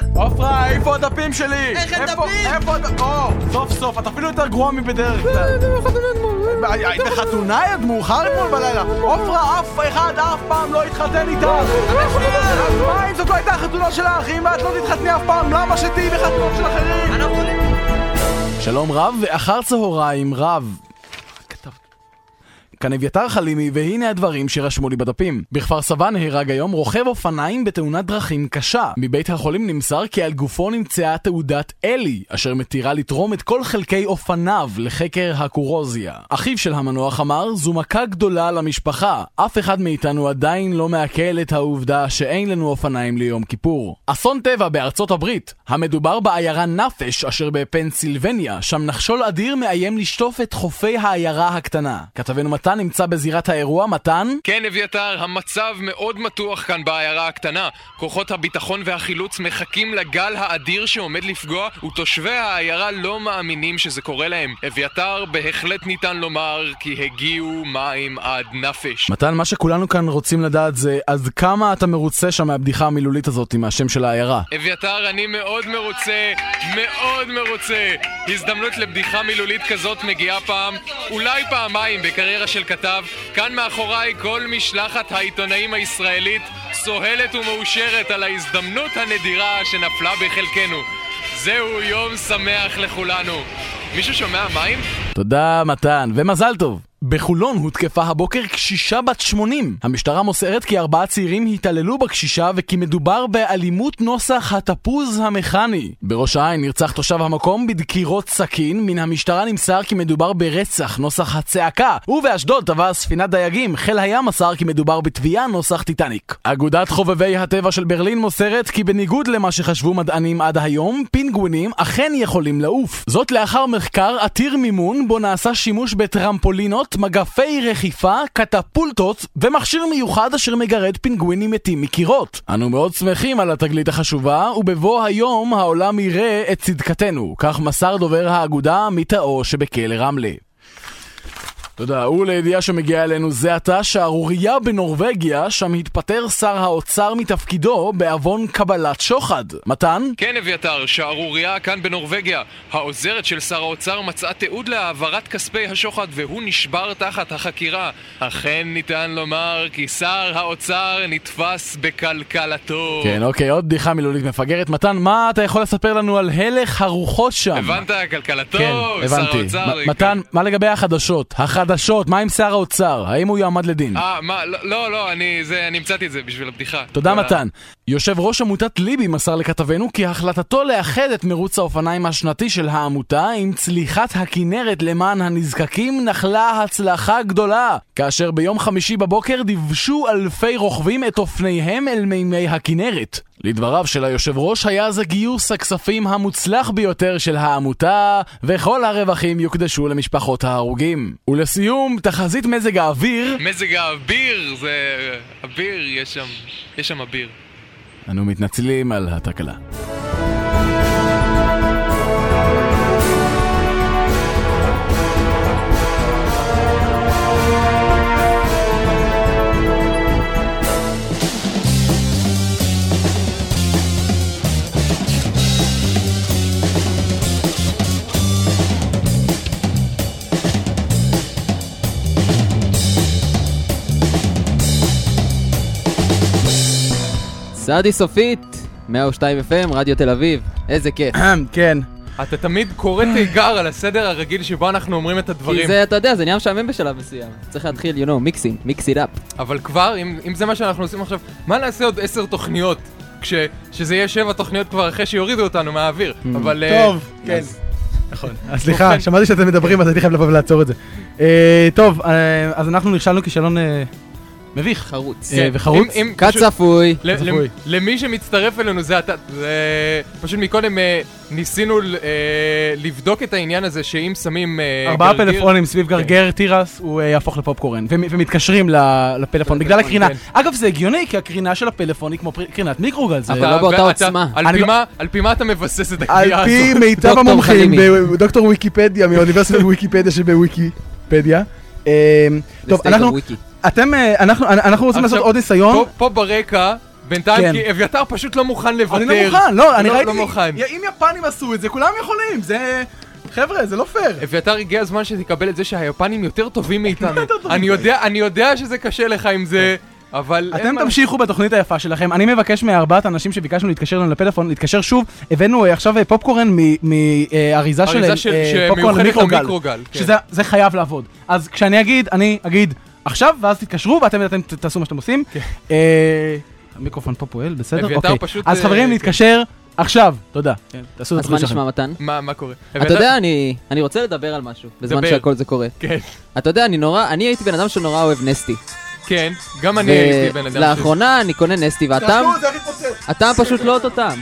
15 שניות! עופרה, איפה הדפים שלי? איך אין איפה- דפים? איפה הדפים? או, סוף סוף, את אפילו יותר גרוע מבדרך כלל. היית בחתונה עד מאוחר אתמול בלילה. עופרה, אף אחד אף פעם לא התחתן איתך. אז מה אם זאת לא הייתה החתונה שלך? אם את לא תתחתני אף פעם, למה שתהיי בחתונות של אחרים? שלום רב ואחר צהריים רב. כאן אביתר חלימי, והנה הדברים שרשמו לי בדפים. בכפר סבא נהרג היום רוכב אופניים בתאונת דרכים קשה. מבית החולים נמסר כי על גופו נמצאה תעודת אלי, אשר מתירה לתרום את כל חלקי אופניו לחקר הקורוזיה. אחיו של המנוח אמר, זו מכה גדולה למשפחה. אף אחד מאיתנו עדיין לא מעכל את העובדה שאין לנו אופניים ליום כיפור. אסון טבע בארצות הברית. המדובר בעיירה נפש, אשר בפנסילבניה, שם נחשול אדיר מאיים לשטוף את חופי העיירה הקטנה. כתבנו מתן נמצא בזירת האירוע, מתן? כן, אביתר, המצב מאוד מתוח כאן בעיירה הקטנה. כוחות הביטחון והחילוץ מחכים לגל האדיר שעומד לפגוע, ותושבי העיירה לא מאמינים שזה קורה להם. אביתר, בהחלט ניתן לומר כי הגיעו מים עד נפש. מתן, מה שכולנו כאן רוצים לדעת זה עד כמה אתה מרוצה שם מהבדיחה המילולית הזאת עם השם של העיירה. אביתר, אני מאוד מרוצה, מאוד מרוצה. הזדמנות לבדיחה מילולית כזאת מגיעה פעם, אולי פעמיים בקריירה של כתב. כאן מאחוריי כל משלחת העיתונאים הישראלית סוהלת ומאושרת על ההזדמנות הנדירה שנפלה בחלקנו. זהו יום שמח לכולנו. מישהו שומע מים? תודה, מתן, ומזל טוב. בחולון הותקפה הבוקר קשישה בת 80. המשטרה מוסרת כי ארבעה צעירים התעללו בקשישה וכי מדובר באלימות נוסח התפוז המכני. בראש העין נרצח תושב המקום בדקירות סכין, מן המשטרה נמסר כי מדובר ברצח נוסח הצעקה, ובאשדוד טבעה ספינת דייגים, חיל הים מסר כי מדובר בתביעה נוסח טיטניק. אגודת חובבי הטבע של ברלין מוסרת כי בניגוד למה שחשבו מדענים עד היום, פינגווינים אכן יכולים לעוף. זאת לאחר מחקר עתיר מימון בו נעשה שימוש בטרמפולינות, מגפי רכיפה, קטפולטות ומכשיר מיוחד אשר מגרד פינגווינים מתים מקירות. אנו מאוד שמחים על התגלית החשובה, ובבוא היום העולם יראה את צדקתנו, כך מסר דובר האגודה מתאו שבכלא רמלה. תודה, ולידיעה שמגיעה אלינו זה עתה שערורייה בנורבגיה, שם התפטר שר האוצר מתפקידו בעוון קבלת שוחד. מתן? כן, אביתר, שערורייה כאן בנורבגיה. העוזרת של שר האוצר מצאה תיעוד להעברת כספי השוחד והוא נשבר תחת החקירה. אכן ניתן לומר כי שר האוצר נתפס בקלקלתו. כן, אוקיי, עוד בדיחה מילולית מפגרת. מתן, מה אתה יכול לספר לנו על הלך הרוחות שם? הבנת? קלקלתו, כן, שר. האוצר. מתן, מה לגבי החדשות? החדשות, מה עם שר האוצר? האם הוא יועמד לדין? אה, מה? לא, לא, לא, אני, זה, אני המצאתי את זה בשביל הבדיחה. תודה מתן. יושב ראש עמותת ליבי מסר לכתבנו כי החלטתו לאחד את מרוץ האופניים השנתי של העמותה עם צליחת הכנרת למען הנזקקים נחלה הצלחה גדולה. כאשר ביום חמישי בבוקר דיוושו אלפי רוכבים את אופניהם אל מימי הכנרת. לדבריו של היושב ראש היה זה גיוס הכספים המוצלח ביותר של העמותה, וכל הרווחים יוקדשו למשפחות ההרוגים. ולסיום, תחזית מזג האוויר מזג האוויר, זה... אביר, יש שם... יש שם אביר. אנו מתנצלים על התקלה. סעדי סופית, 102 FM, רדיו תל אביב, איזה כיף. כן. אתה תמיד קורא תיגר על הסדר הרגיל שבו אנחנו אומרים את הדברים. כי זה, אתה יודע, זה נהיה משעמם בשלב מסוים. צריך להתחיל, you know, mixing, mix it up. אבל כבר, אם, אם זה מה שאנחנו עושים עכשיו, מה נעשה עוד עשר תוכניות? כש, שזה יהיה שבע תוכניות כבר אחרי שיורידו אותנו מהאוויר. אבל... אה, טוב, כן. אז- נכון. אז סליחה, שמעתי שאתם מדברים, אז הייתי חייב לבוא ולעצור את זה. אה, טוב, אה, אז אנחנו נכשלנו כישלון מביך. חרוץ. אה, וחרוץ? אם- אם כת פשוט- צפוי. ל- צפוי. למ- למי שמצטרף אלינו זה אתה, זה פשוט מקודם אה, ניסינו ל- אה, לבדוק את העניין הזה שאם שמים אה, ארבעה גרגיר- פלאפונים סביב גרגר תירס, הוא יהפוך לפופקורן, ומ- ומתקשרים ל- לפלאפון בגלל הקרינה. כן. אגב, זה הגיוני, כי הקרינה של הפלאפון היא כמו פר- קרינת מיקרוגל. זה- לא באותה עוצמה. על פי לא- מה- על פי מה אתה מבסס את על הקביעה פי הזאת? מיטב דוקטור המומחים, חלימי. בדוקטור ויקיפדיה מאוניברסיטת ויקיפדיה שבוויקיפדיה. אה, טוב, אנחנו. אתם, אה, אנחנו אנחנו רוצים לעשות עוד ניסיון. פה- ברקע, בינתיים, כן. כי אביתר פשוט לא מוכן לוותר. אני לא מוכן, לא, אני לא- ראיתי, לא מוכן. אם יפנים עשו את זה, כולם יכולים, זה... חבר'ה, זה לא פייר. אביתר, הגיע הזמן שתקבל את זה שהיפנים יותר טובים מאיתנו. אני יודע, אני יודע שזה קשה לך עם זה, אבל... אין אתם תמשיכו בתוכנית היפה שלכם. אני מבקש מארבעת האנשים שביקשנו להתקשר לנו לפלאפון, להתקשר שוב. הבאנו אה, עכשיו אה, פופקורן מאריזה של של- פופקורן למיקרוגל. למיקרוגל, כן. שזה זה חייב לעבוד. אז כשאני אגיד, אני אגיד עכשיו, ואז תתקשרו, ואתם אתם ת- תעשו מה שאתם עושים. אה, המיקרופון פה פועל, בסדר? כן. אביתר אוקיי. פשוט, אז אה, חברים, כן. להתקשר עכשיו. תודה. כן, תעשו את אז מה נשמע. מתן? מה מה קורה? אתה יודע, אני אני רוצה לדבר על משהו, בזמן דבר. שהכל זה קורה. כן, אתה יודע, אני נורא, אני הייתי בן אדם שנורא אוהב נסטי. כן, גם אני הייתי בן אדם... ש- ולאחרונה אני קונה נסטי, והטעם, הטעם פשוט לא אותו טעם.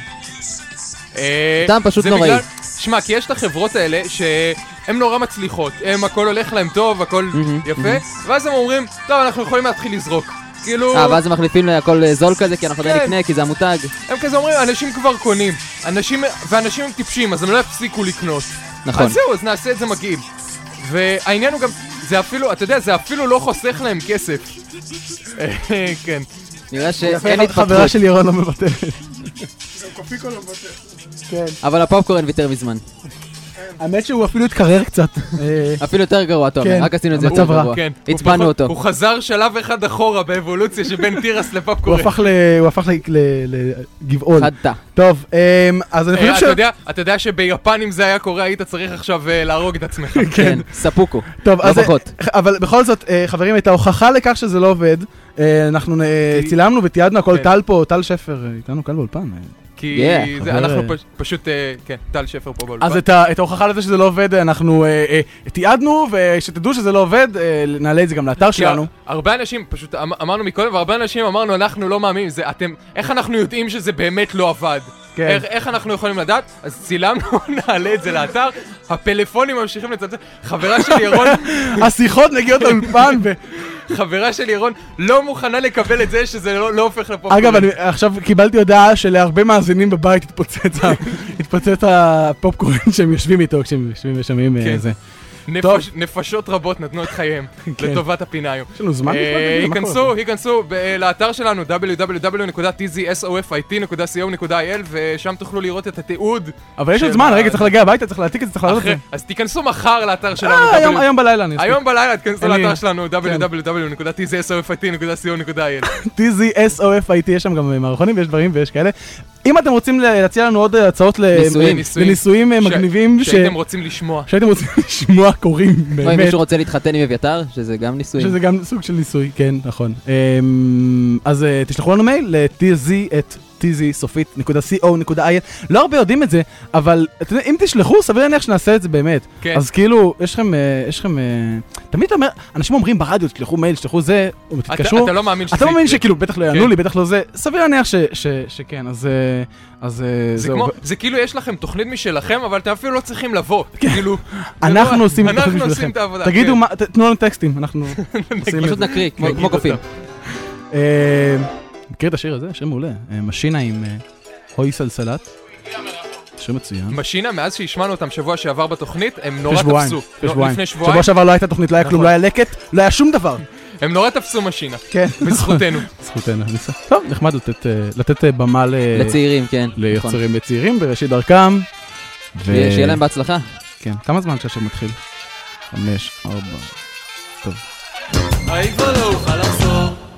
אה, טעם פשוט זה נוראי. בגלל- שמע, כי יש את החברות האלה שהן נורא מצליחות, הם הכל הולך להם טוב, הכל יפה, ואז הם אומרים, טוב, אנחנו יכולים להתחיל לזרוק. כאילו, אה, ואז הם מחליפים להכל אה, זול כזה, כי אנחנו עדיין כן. נקנה, כי זה המותג. הם כזה אומרים, אנשים כבר קונים, אנשים, ואנשים הם טיפשים, אז הם לא יפסיקו לקנות. נכון. אז זהו, אז נעשה את זה מגעיל. והעניין הוא גם, זה אפילו, אתה יודע, זה אפילו לא חוסך להם כסף. כן. נראה שאין התפתחות. חברה של ירון לא מוותרת. אבל הפופקורן ויתר מזמן. האמת שהוא אפילו התקרר קצת. אה, אפילו יותר גרוע, אתה אומר, כן, רק עשינו את זה יותר. גרוע. כן. הצבענו אותו. הוא חזר שלב אחד אחורה באבולוציה שבין תירס הוא לפופקורן. הוא הפך ל- ל- לגבעול. חדת. טוב, אמ, אז אני אה, חושב אתה ש... אתה יודע שביפן אם זה היה קורה היית צריך עכשיו אה, להרוג את עצמך. כן, ספוקו. טוב, לא אז... אבל בכל זאת, חברים, את ההוכחה לכך שזה לא עובד, אנחנו צילמנו ותיעדנו הכל, כן. טל פה, טל שפר, איתנו כאן באולפן. כי Yeah, זה- אנחנו פש- פשוט, אה, כן, טל שפר פה באולפן. אז את ה- את ההוכחה לזה שזה לא עובד, אנחנו אה, אה, תיעדנו, ושתדעו שזה לא עובד, אה, נעלה את זה גם לאתר שלנו. הרבה אנשים, פשוט אמ- אמרנו מקודם, והרבה אנשים אמרנו, אנחנו לא מאמינים, זה אתם, איך אנחנו יודעים שזה באמת לא עבד? כן. איך, איך אנחנו יכולים לדעת? אז צילמנו, נעלה את זה לאתר, הפלאפונים ממשיכים לצלצל. חברה של ירון, השיחות מגיעות לאולפן, ו- חברה של ירון לא מוכנה לקבל את זה שזה לא, לא הופך לפופקורן. אגב, אני עכשיו קיבלתי הודעה שלהרבה מאזינים בבית התפוצץ ה- התפוצץ הפופקורן שהם יושבים איתו כשהם יושבים ושומעים אה, כן. זה. נפש, נפשות רבות נתנו את חייהם כן. לטובת הפינה היום. יש לנו זמן אה, בכלל? מה היכנסו? היכנסו ב- לאתר שלנו www.tzsofit.co.il ושם תוכלו לראות את התיעוד. אבל יש עוד של זמן, רגע, צריך להגיע הביתה, צריך להעתיק את זה, צריך לעלות את אחרי, זה. אז תיכנסו מחר לאתר שלנו. אה, היום- בלילה אני אספיק. היום בלילה תיכנסו אין לי- לאתר שלנו כן. www.tzsofit.co.il TZSOFIT, יש שם גם אה, מערכונים ויש דברים ויש כאלה. אם אתם רוצים להציע לנו עוד אה, הצעות ל- ניסויים. ניסויים. לניסויים אה, מגניבים, שהייתם רוצים לשמוע. שהייתם רוצים לשמוע קוראים, או אם באמת. מישהו רוצה להתחתן עם אביתר, שזה גם ניסויים. שזה גם סוג של ניסוי, כן, נכון. אמ, אז אה, תשלחו לנו מייל ל-tz את tzsופית.co.il לא הרבה יודעים את זה, אבל אתם יודעים, אם תשלחו, סביר להניח שנעשה את זה באמת. כן. אז כאילו, יש לכם, אה, יש לכם, אה, תמיד אתה אומר, אנשים אומרים ברדיו, תשלחו מייל, תשלחו זה, או אתה- תתקשרו. אתה לא מאמין שזה אתה לא מאמין. שכאילו, בטח לא יענו כן. לי, בטח לא זה, סביר להניח ש- ש- שכן, אז אה, אז זה. כמו, זה כאילו יש לכם תוכנית משלכם, אבל אתם אפילו לא צריכים לבוא. כאילו... זה אנחנו לא- עושים את התוכנית אנחנו בשבילכם. תגידו כן. תנו לנו טקסטים, אנחנו עושים את פשוט זה. נקריא, כמו- נגיד כמו קופים. מכיר את השיר הזה? שיר מעולה. אה, משינה עם אה, הוי סלסלת. שיר מצוין. משינה, מאז שהשמענו אותם שבוע שעבר בתוכנית, הם נורא שבועיים, תפסו. לפני לא, שבועיים. לפני שבועיים. שבוע שעבר לא הייתה תוכנית, לא היה כלום, נכון. לא היה לקט, לא היה שום דבר. הם נורא תפסו משינה. כן. בזכותנו. זכותנו. ניסה. טוב, נחמד לתת, אה, לתת במה ל- לצעירים, כן. נכון. ליוצרים צעירים בראשית דרכם. ו- שיהיה להם בהצלחה. כן. כמה זמן שהשיר מתחיל? חמש, ארבע. טוב.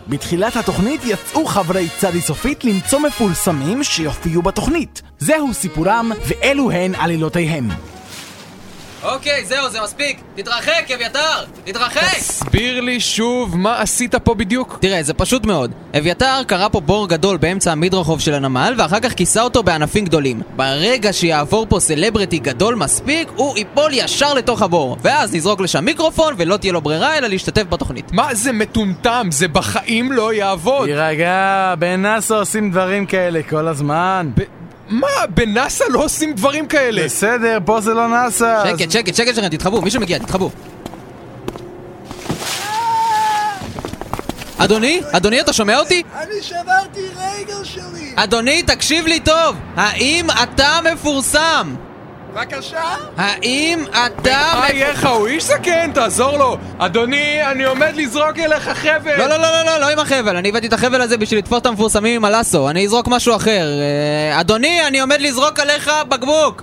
בתחילת התוכנית יצאו חברי צדי סופית למצוא מפורסמים שיופיעו בתוכנית. זהו סיפורם, ואלו הן עלילותיהם. אוקיי, זהו, זה מספיק. תתרחק, אביתר! תתרחק! תסביר לי שוב מה עשית פה בדיוק. תראה, זה פשוט מאוד. אביתר קרא פה בור גדול באמצע המדרחוב של הנמל, ואחר כך כיסה אותו בענפים גדולים. ברגע שיעבור פה סלבריטי גדול מספיק, הוא ייפול ישר לתוך הבור. ואז נזרוק לשם מיקרופון, ולא תהיה לו ברירה אלא להשתתף בתוכנית. מה זה מטומטם? זה בחיים לא יעבוד. תירגע, בנאסא עושים דברים כאלה כל הזמן. ב- מה? בנאסא לא עושים דברים כאלה. בסדר, פה זה לא נאסא. שקט, שקט, שקט שלכם, תתחבאו, מישהו מגיע, תתחבאו. אדוני? אדוני, אתה שומע אותי? אני שברתי רגל שלי! אדוני, תקשיב לי טוב! האם אתה מפורסם? בבקשה? האם אתה... בחייך, הוא איש זקן, תעזור לו. אדוני, אני עומד לזרוק אליך חבל. לא, לא, לא, לא, לא, לא עם החבל, אני הבאתי את החבל הזה בשביל לתפוס את המפורסמים עם הלאסו, אני אזרוק משהו אחר. אה, אדוני, אני עומד לזרוק עליך בקבוק!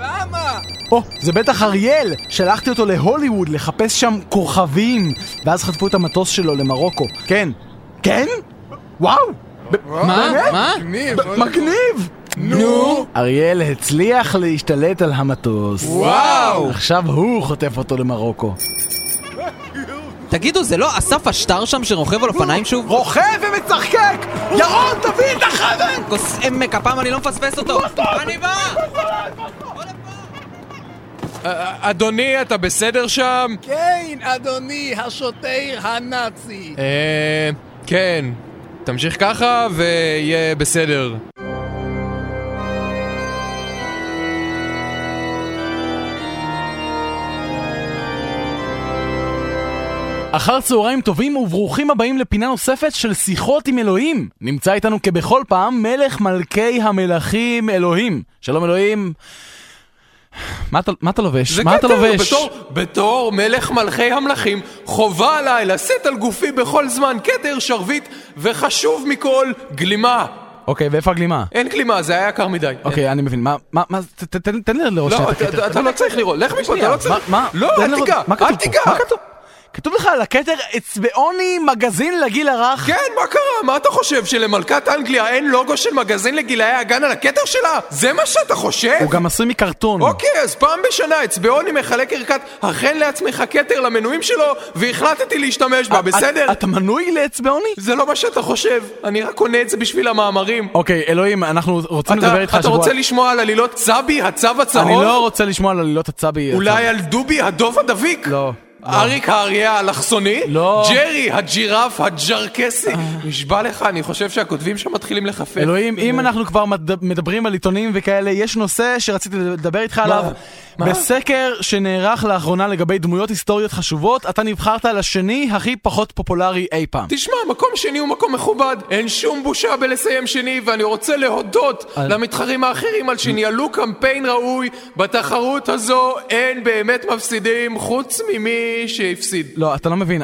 למה? או, זה בטח אריאל! שלחתי אותו להוליווד לחפש שם כוכבים, ואז חטפו את המטוס שלו למרוקו. כן. כן? וואו! מה? מה? מגניב. מגניב! נו? אריאל הצליח להשתלט על המטוס. וואו! עכשיו הוא חוטף אותו למרוקו. תגידו, זה לא אסף השטר שם שרוכב על אופניים שוב? רוכב ומצחקק! ירון, תביא את החבל! כוס עמק, הפעם אני לא מפספס אותו! אני בא! אה, אדוני, אתה בסדר שם? כן, אדוני השוטר הנאצי. אה... כן. תמשיך ככה ויהיה בסדר. אחר צהריים טובים וברוכים הבאים לפינה נוספת של שיחות עם אלוהים. נמצא איתנו כבכל פעם מלך מלכי המלכים אלוהים. שלום אלוהים. מה אתה, מה אתה לובש? זה מה אתה כתר, לובש? בתור, בתור מלך מלכי המלכים, חובה עליי לשאת על גופי בכל זמן כתר, שרביט, וחשוב מכל, גלימה. אוקיי, ואיפה הגלימה? אין גלימה, זה היה יקר מדי. אוקיי, אני מבין. מה, מה, מה, תן לי לראות לא, שנייה את אתה- הכתר. אתה לא צריך לראות, לך מפה, אתה לא צריך. מה, מה? לא, אל לראות- תיגע, מה כתוב אל פה? תיגע. כתוב? לך על הכתר אצבעוני מגזין לגיל הרך? כן, מה קרה? מה אתה חושב, שלמלכת אנגליה אין לוגו של מגזין לגילאי הגן על הכתר שלה? זה מה שאתה חושב? הוא גם עשוי מקרטון. אוקיי, אז פעם בשנה אצבעוני מחלק ערכת הכן לעצמך כתר למנויים שלו, והחלטתי להשתמש בה, בסדר? אתה- אתה מנוי לאצבעוני? זה לא מה שאתה חושב, אני רק קונה את זה בשביל המאמרים. אוקיי, אלוהים, אנחנו רוצים לדבר אתה, איתך אתה השבוע. רוצה לשמוע על עלילות צבי, הצו הצהוב? אני לא רוצה לשמוע על עלילות הצבי. אולי על דובי הדוב הדביק? לא. אריק האריה האלכסוני? לא. ג'רי הג'ירף הג'רקסי? נשבע לך, אני חושב שהכותבים שם מתחילים לחפף. אלוהים, אם אנחנו כבר מד- מדברים על עיתונים וכאלה, יש נושא שרציתי לדבר איתך עליו. בסקר שנערך לאחרונה לגבי דמויות היסטוריות חשובות, אתה נבחרת לשני הכי פחות פופולרי אי פעם. תשמע, מקום שני הוא מקום מכובד, אין שום בושה בלסיים שני, ואני רוצה להודות למתחרים האחרים על שניהלו קמפיין ראוי. בתחרות הזו אין באמת מפסידים, חוץ ממי שהפסיד. לא, אתה לא מבין,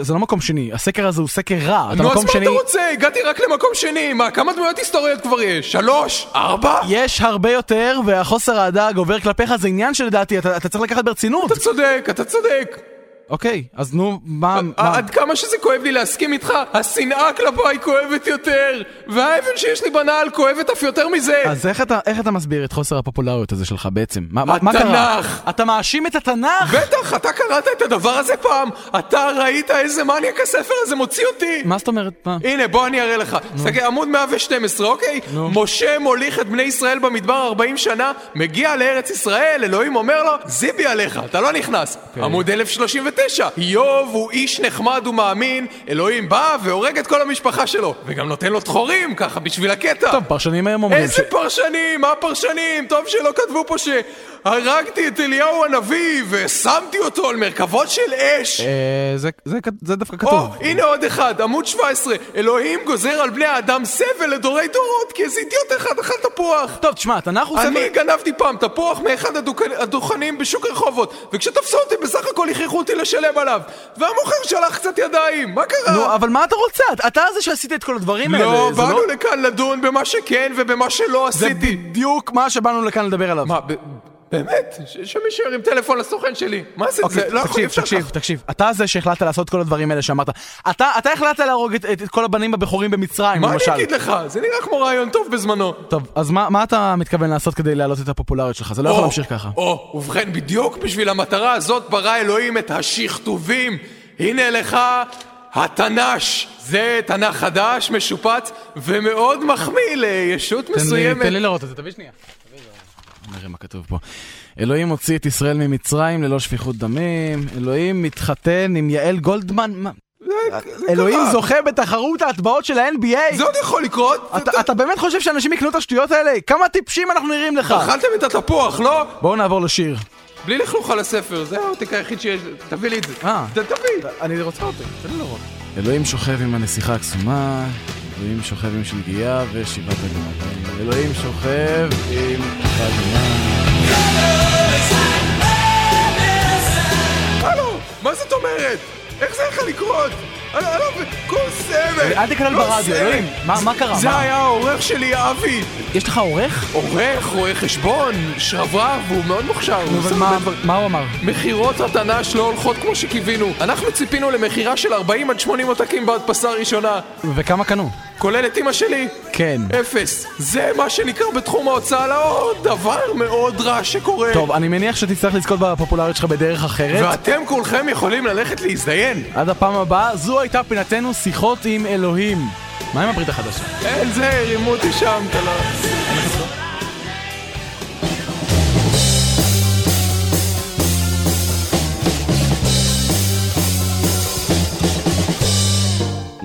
זה לא מקום שני, הסקר הזה הוא סקר רע. אתה נו, אז מקום מה שני... אתה רוצה? הגעתי רק למקום שני. מה, כמה דמויות היסטוריות כבר יש? שלוש? ארבע? יש הרבה יותר, והחוסר האהדה הגובר כלפיך זה עניין שלדעתי אתה צריך לקחת ברצינות. אתה צודק, אתה צודק. אוקיי, אז נו, מה... מה- עד כמה שזה כואב לי להסכים איתך, השנאה כלפיי כואבת יותר, והאבן שיש לי בנעל כואבת אף יותר מזה. אז איך אתה, מסביר את חוסר הפופולריות הזה שלך בעצם? מה, קרה? התנ"ך. אתה מאשים את התנ"ך? בטח, אתה קראת את הדבר הזה פעם? אתה ראית איזה מניאק הספר הזה מוציא אותי? מה זאת אומרת? מה? הנה, בוא אני אראה לך. תסתכל, עמוד 112, אוקיי? משה מוליך את בני ישראל במדבר 40 שנה, מגיע לארץ ישראל, אלוהים אומר לו, זיבי עליך, אתה לא נכנס. עמוד 1039, איוב הוא איש נחמד ומאמין, אלוהים בא והורג את כל המשפחה שלו, וגם נותן לו דחורים, ככה, בשביל הקטע. טוב, פרשנים היום אומרים איזה פרשנים? מה פרשנים? טוב שלא כתבו פה שהרגתי את אליהו הנביא ושמתי אותו על מרכבות של אש. אה, זה, זה, זה דווקא או, כתוב. הנה עוד אחד, עמוד 17. אלוהים גוזר על בני האדם סבל לדורי דורות, כי איזה אידיוט אחד אכל תפוח. טוב, תשמע, התנ"ך הוא אני ספר... גנבתי פעם תפוח מאחד הדוכ- הדוכנים בשוק רחובות, וכשתפסו אותי בסך הכל הכריחו אותי לשלם עליו, והמוכר שלח קצת ידיים, מה קרה? נו, אבל מה אתה רוצה? אתה- אתה זה שעשית את כל הדברים האלה. לא, זה באנו לכאן לדון במה שכן ובמה שלא זה עשיתי. בדיוק מה שבאנו לכאן לדבר עליו. מה, ב- באמת, שמישהו ירים טלפון לסוכן שלי. מה זה? אוקיי, זה לא יכול, תקשיב, אפשר תקשיב, ככה. תקשיב. אתה זה שהחלטת לעשות כל הדברים האלה שאמרת. אתה אתה החלטת להרוג את- את את כל הבנים הבכורים במצרים, מה אני למשל. אגיד לך? זה נראה כמו רעיון טוב בזמנו. טוב, אז מה מה אתה מתכוון לעשות כדי להעלות את הפופולריות שלך? זה לא יכול להמשיך ככה. או, ובכן, בדיוק בשביל המטרה הזאת ברא אלוהים את השכתובים. הנה לך התנ"ש. זה תנ"ך חדש, משופץ, ומאוד מחמיא לישות תן לי- מסוימת. תן לי לראות את זה, תביא שנייה. נראה מה כתוב פה. אלוהים הוציא את ישראל ממצרים ללא שפיכות דמים, אלוהים מתחתן עם יעל גולדמן, מה? אלוהים. זוכה בתחרות ההטבעות של ה-NBA? זה עוד יכול לקרות? אתה- באמת חושב שאנשים יקנו את השטויות האלה? כמה טיפשים אנחנו נראים לך? אכלתם את התפוח, לא? בואו נעבור לשיר. בלי לכלוך על הספר, זה העותק היחיד שיש. תביא לי את זה. אה. תביא. אני רוצה אותי, תן לי לראות. אלוהים שוכב עם הנסיכה הקסומה, אלוהים שוכב עם שלגיה ושבעת הגמלים. אלוהים שוכב עם חגמה. הלו, מה זאת אומרת? איך זה יכול לקרות? כל סמל! אל תקלל ברדיו. אלוהים. מה קרה? זה? היה העורך שלי, אבי! יש לך עורך? עורך, רואה חשבון, שרברב, הוא מאוד מוכשר. דברים. מה הוא אמר? מכירות התנ"ש לא הולכות כמו שקיווינו. אנחנו ציפינו למכירה של 40 עד 80 עותקים בהדפסה הראשונה. וכמה קנו? כולל את אמא שלי? כן. אפס. זה מה שנקרא בתחום ההוצאה לאור דבר מאוד רע שקורה. טוב, אני מניח שתצטרך לזכות בפופולריות שלך בדרך אחרת. ואתם כולכם יכולים ללכת להזדיין. עד הפעם הבאה, זו הייתה פינתנו שיחות עם אלוהים. מה עם הברית החדשה? אין זה, רימו אותי שם, אתה לא...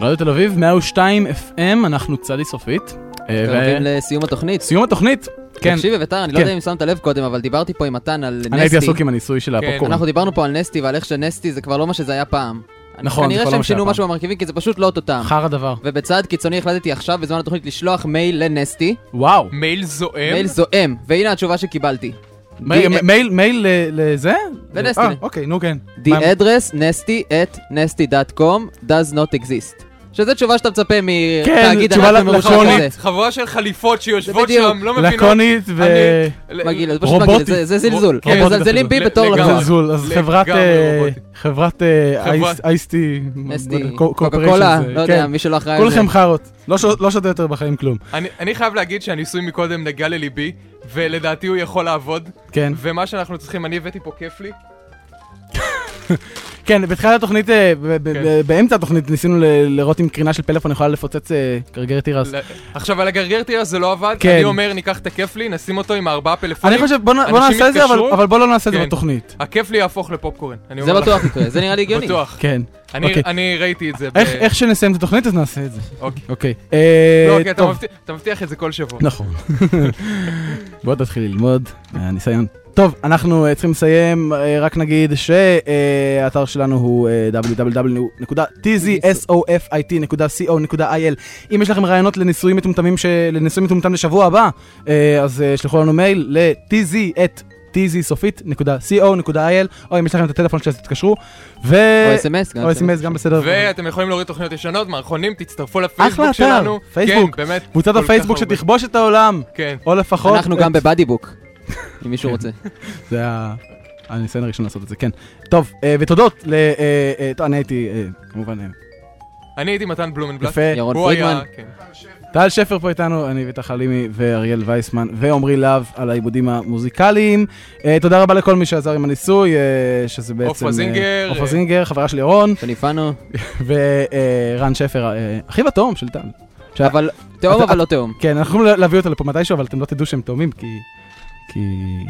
רדיו תל אביב, 102 FM, אנחנו צדי סופית. אה, ו- קרבים לסיום התוכנית. סיום התוכנית, כן. תקשיב, אביתר, אני לא כן. יודע אם שמת לב קודם, אבל דיברתי פה עם מתן על נסטי. אני הייתי עסוק עם הניסוי של הפופקורן. אנחנו דיברנו פה על נסטי ועל איך שנסטי זה כבר לא מה שזה היה פעם. נכון, כנראה לא שהם שהיה שינו. משהו במרכיבים, כי זה פשוט לא אותו טעם. חרא דבר. ובצעד קיצוני החלטתי עכשיו, בזמן התוכנית, לשלוח מייל לנסטי. וואו. מייל זועם? מייל זועם, והנה התשובה שקיבלתי. מייל- מייל ל- לזה? לנסטי. אה, אוקיי, נו כן. The address nasty at nasty.com does not exist. שזה תשובה שאתה מצפה כן, מתאגיד תשובה ענק ומרושע לקונית. כזה. חבורה של חליפות שיושבות. שם, לא מבינות. לקונית ו... אני- מגעיל, זה פשוט. מגעיל, זה- זה זלזול. כן, מזלזלים בי. בתור. לקוח. זלזול, אז חברת... אה, אה, אייסטי... קוקה קולה, לא יודע, כן. מי שלא אחראי על זה. כולכם חארות. לא ש- לא שותה יותר בחיים כלום. אני, אני חייב להגיד שהניסוי מקודם נגע לליבי, ולדעתי הוא יכול לעבוד. כן. ומה שאנחנו צריכים, אני הבאתי פה כיף לי. כן, בתחילת התוכנית, אה, כן. באמצע התוכנית ניסינו לראות אם קרינה של פלאפון יכולה לפוצץ אה, גרגר תירס. עכשיו, על הגרגר תירס זה לא עבד, כן. אני אומר, ניקח את הכיף לי, נשים אותו עם ארבעה פלאפונים. אני חושב, בוא נעשה את זה, אבל- בוא לא נעשה את זה כן. בתוכנית. הכיף לי יהפוך לפופקורן. זה. בטוח יקרה, זה נראה לי הגיוני. בטוח. כן. אני- אוקיי. ראיתי את זה. איך שנסיים את התוכנית אז נעשה את זה. אוקיי. אוקיי. אה, לא, טוב. מבטיח- אתה מבטיח את זה כל שבוע. נכון. בוא תתחיל ללמוד מהניסיון. טוב, אנחנו אה, צריכים לסיים, אה, רק נגיד שהאתר שלנו הוא אה, www.tzsofit.co.il אם יש לכם רעיונות לניסויים מטומטמים, לניסוי מטומטם לשבוע הבא, אה, אז אה, שלחו לנו מייל ל-tz את tzsofit.co.il או אם יש לכם את הטלפון שלנו, תתקשרו. ו... או אס.אם.אס גם או בסדר. אס.אם.אס גם בסדר. ואתם יכולים להוריד תוכניות ישנות, מערכונים, תצטרפו לפייסבוק אחלה אתר, שלנו. פייסבוק. כן, באמת. קבוצת הפייסבוק. שתכבוש את העולם, כן. או לפחות... אנחנו גם בבאדי בוק, אם מישהו רוצה. זה ה- הניסיון הראשון לעשות את זה, כן. טוב, אה, ותודות ל... אה, אה, טוב, אני הייתי, אה, כמובן, אה, אני הייתי מתן בלומנבלט. יפה. ירון פרידמן. כן. טל שפר פה איתנו, אני אביתר חלימי ואריאל וייסמן ועמרי להב על העיבודים המוזיקליים. אה, תודה רבה לכל מי שעזר עם הניסוי, אה, שזה בעצם... עופרה אה, זינגר, עופרה אה, זינגר, חברה של ירון, שני פאנו, ורן שפר, אה, אחיו התאום של טל. אבל תאום אבל לא תאום, כן, אנחנו יכולים להביא אותו לפה מתישהו, אבל אתם לא תדעו שהם תאומים, כי... כי...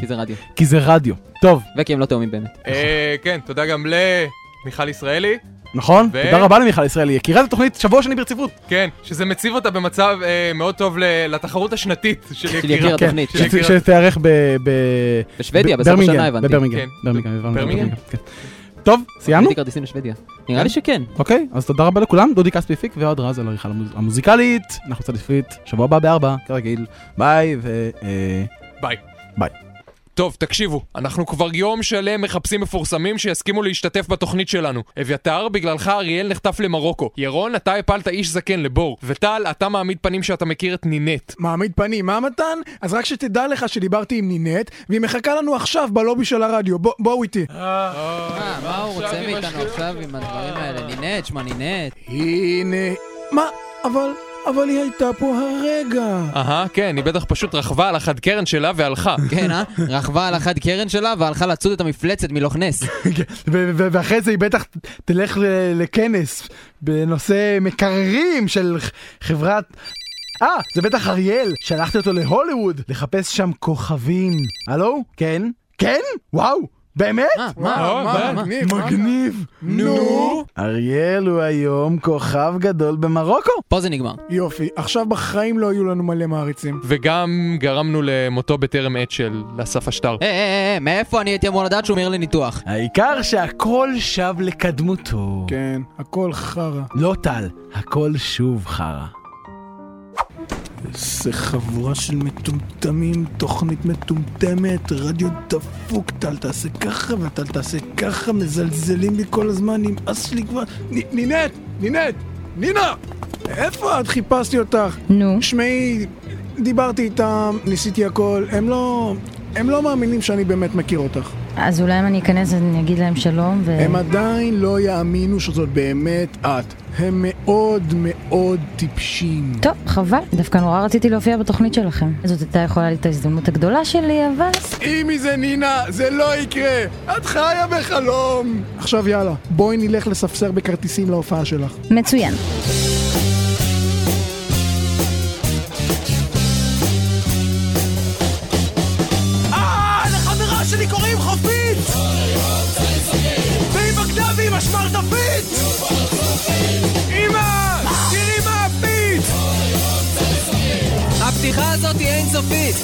כי זה רדיו. כי זה רדיו. טוב, וכי הם לא תאומים באמת. אה, כן, תודה גם למיכל ישראלי. נכון? ו- תודה רבה למיכל ישראלי, יקירת התוכנית שבוע שני ברציפות. כן, שזה מציב אותה במצב אה, מאוד טוב ל- לתחרות השנתית של של יקירה. יקיר כן, התוכנית. של שת- יקירת- שתיערך ב... ב- בשוודיה, ב- בסוף השנה הבנתי. בברמינגהאם, כן. כן. טוב, סיימנו? קניתי כרטיסים לשוודיה. נראה לי שכן. אוקיי, אז תודה רבה לכולם, דודי כספי הפיק ואוהד רז על העריכה המוז- המוזיקלית. אנחנו קצת לפית, שבוע הבא בארבע, כרגיל. ביי ו... אה, ביי. ביי. טוב, תקשיבו, אנחנו כבר יום שלם מחפשים מפורסמים שיסכימו להשתתף בתוכנית שלנו. אביתר, בגללך אריאל נחטף למרוקו. ירון, אתה הפלת איש זקן לבור. וטל, אתה מעמיד פנים שאתה מכיר את נינט. מעמיד פנים, מה מתן? אז רק שתדע לך שדיברתי עם נינט, והיא מחכה לנו עכשיו בלובי של הרדיו, בוא- בואו איתי. אה, מה הוא רוצה מאיתנו עכשיו עם הדברים האלה? נינט, שמע נינט. הנה... מה? אבל... אבל היא הייתה פה הרגע. אהה, כן, היא בטח פשוט רכבה על החד קרן שלה והלכה. כן, אה? רכבה על החד קרן שלה והלכה לצוד את המפלצת מלוך נס. ו- ואחרי זה היא בטח תלך לכנס בנושא מקררים של חברת... אה, זה בטח אריאל, שלחתי אותו להוליווד לחפש שם כוכבים. הלו? כן? כן? וואו! באמת? אה, מה? אה, מה? מגניב. מגניב. נו. אריאל הוא היום כוכב גדול במרוקו. פה זה נגמר. יופי, עכשיו בחיים לא יהיו לנו מלא מעריצים. וגם גרמנו למותו בטרם עת של אסף אשטר. אה, אה, אה, אה, מאיפה אני הייתי אמור לדעת שהוא מהיר לניתוח? העיקר שהכל שב לקדמותו. כן, הכל חרא. לא טל, הכל שוב חרא. איזה חבורה של מטומטמים, תוכנית מטומטמת, רדיו דפוק, טל תעשה ככה וטל תעשה ככה, מזלזלים לי כל הזמן, נמאס לי כבר... נ- נינט! נינט! נינה! איפה את? חיפשתי אותך. נו, שמעי, דיברתי איתם, ניסיתי הכל, הם לא... הם לא מאמינים שאני באמת מכיר אותך. אז אולי אם אני אכנס ואני אגיד להם שלום ו... הם עדיין לא יאמינו שזאת באמת את. הם מאוד מאוד טיפשים. טוב, חבל. דווקא נורא רציתי להופיע בתוכנית שלכם. זאת הייתה יכולה להיות ההזדמנות הגדולה שלי, אבל... אם מזה נינה, זה לא יקרה! את חיה בחלום! עכשיו יאללה, בואי נלך לספסר בכרטיסים להופעה שלך. מצוין. הזאת היא אינסופית!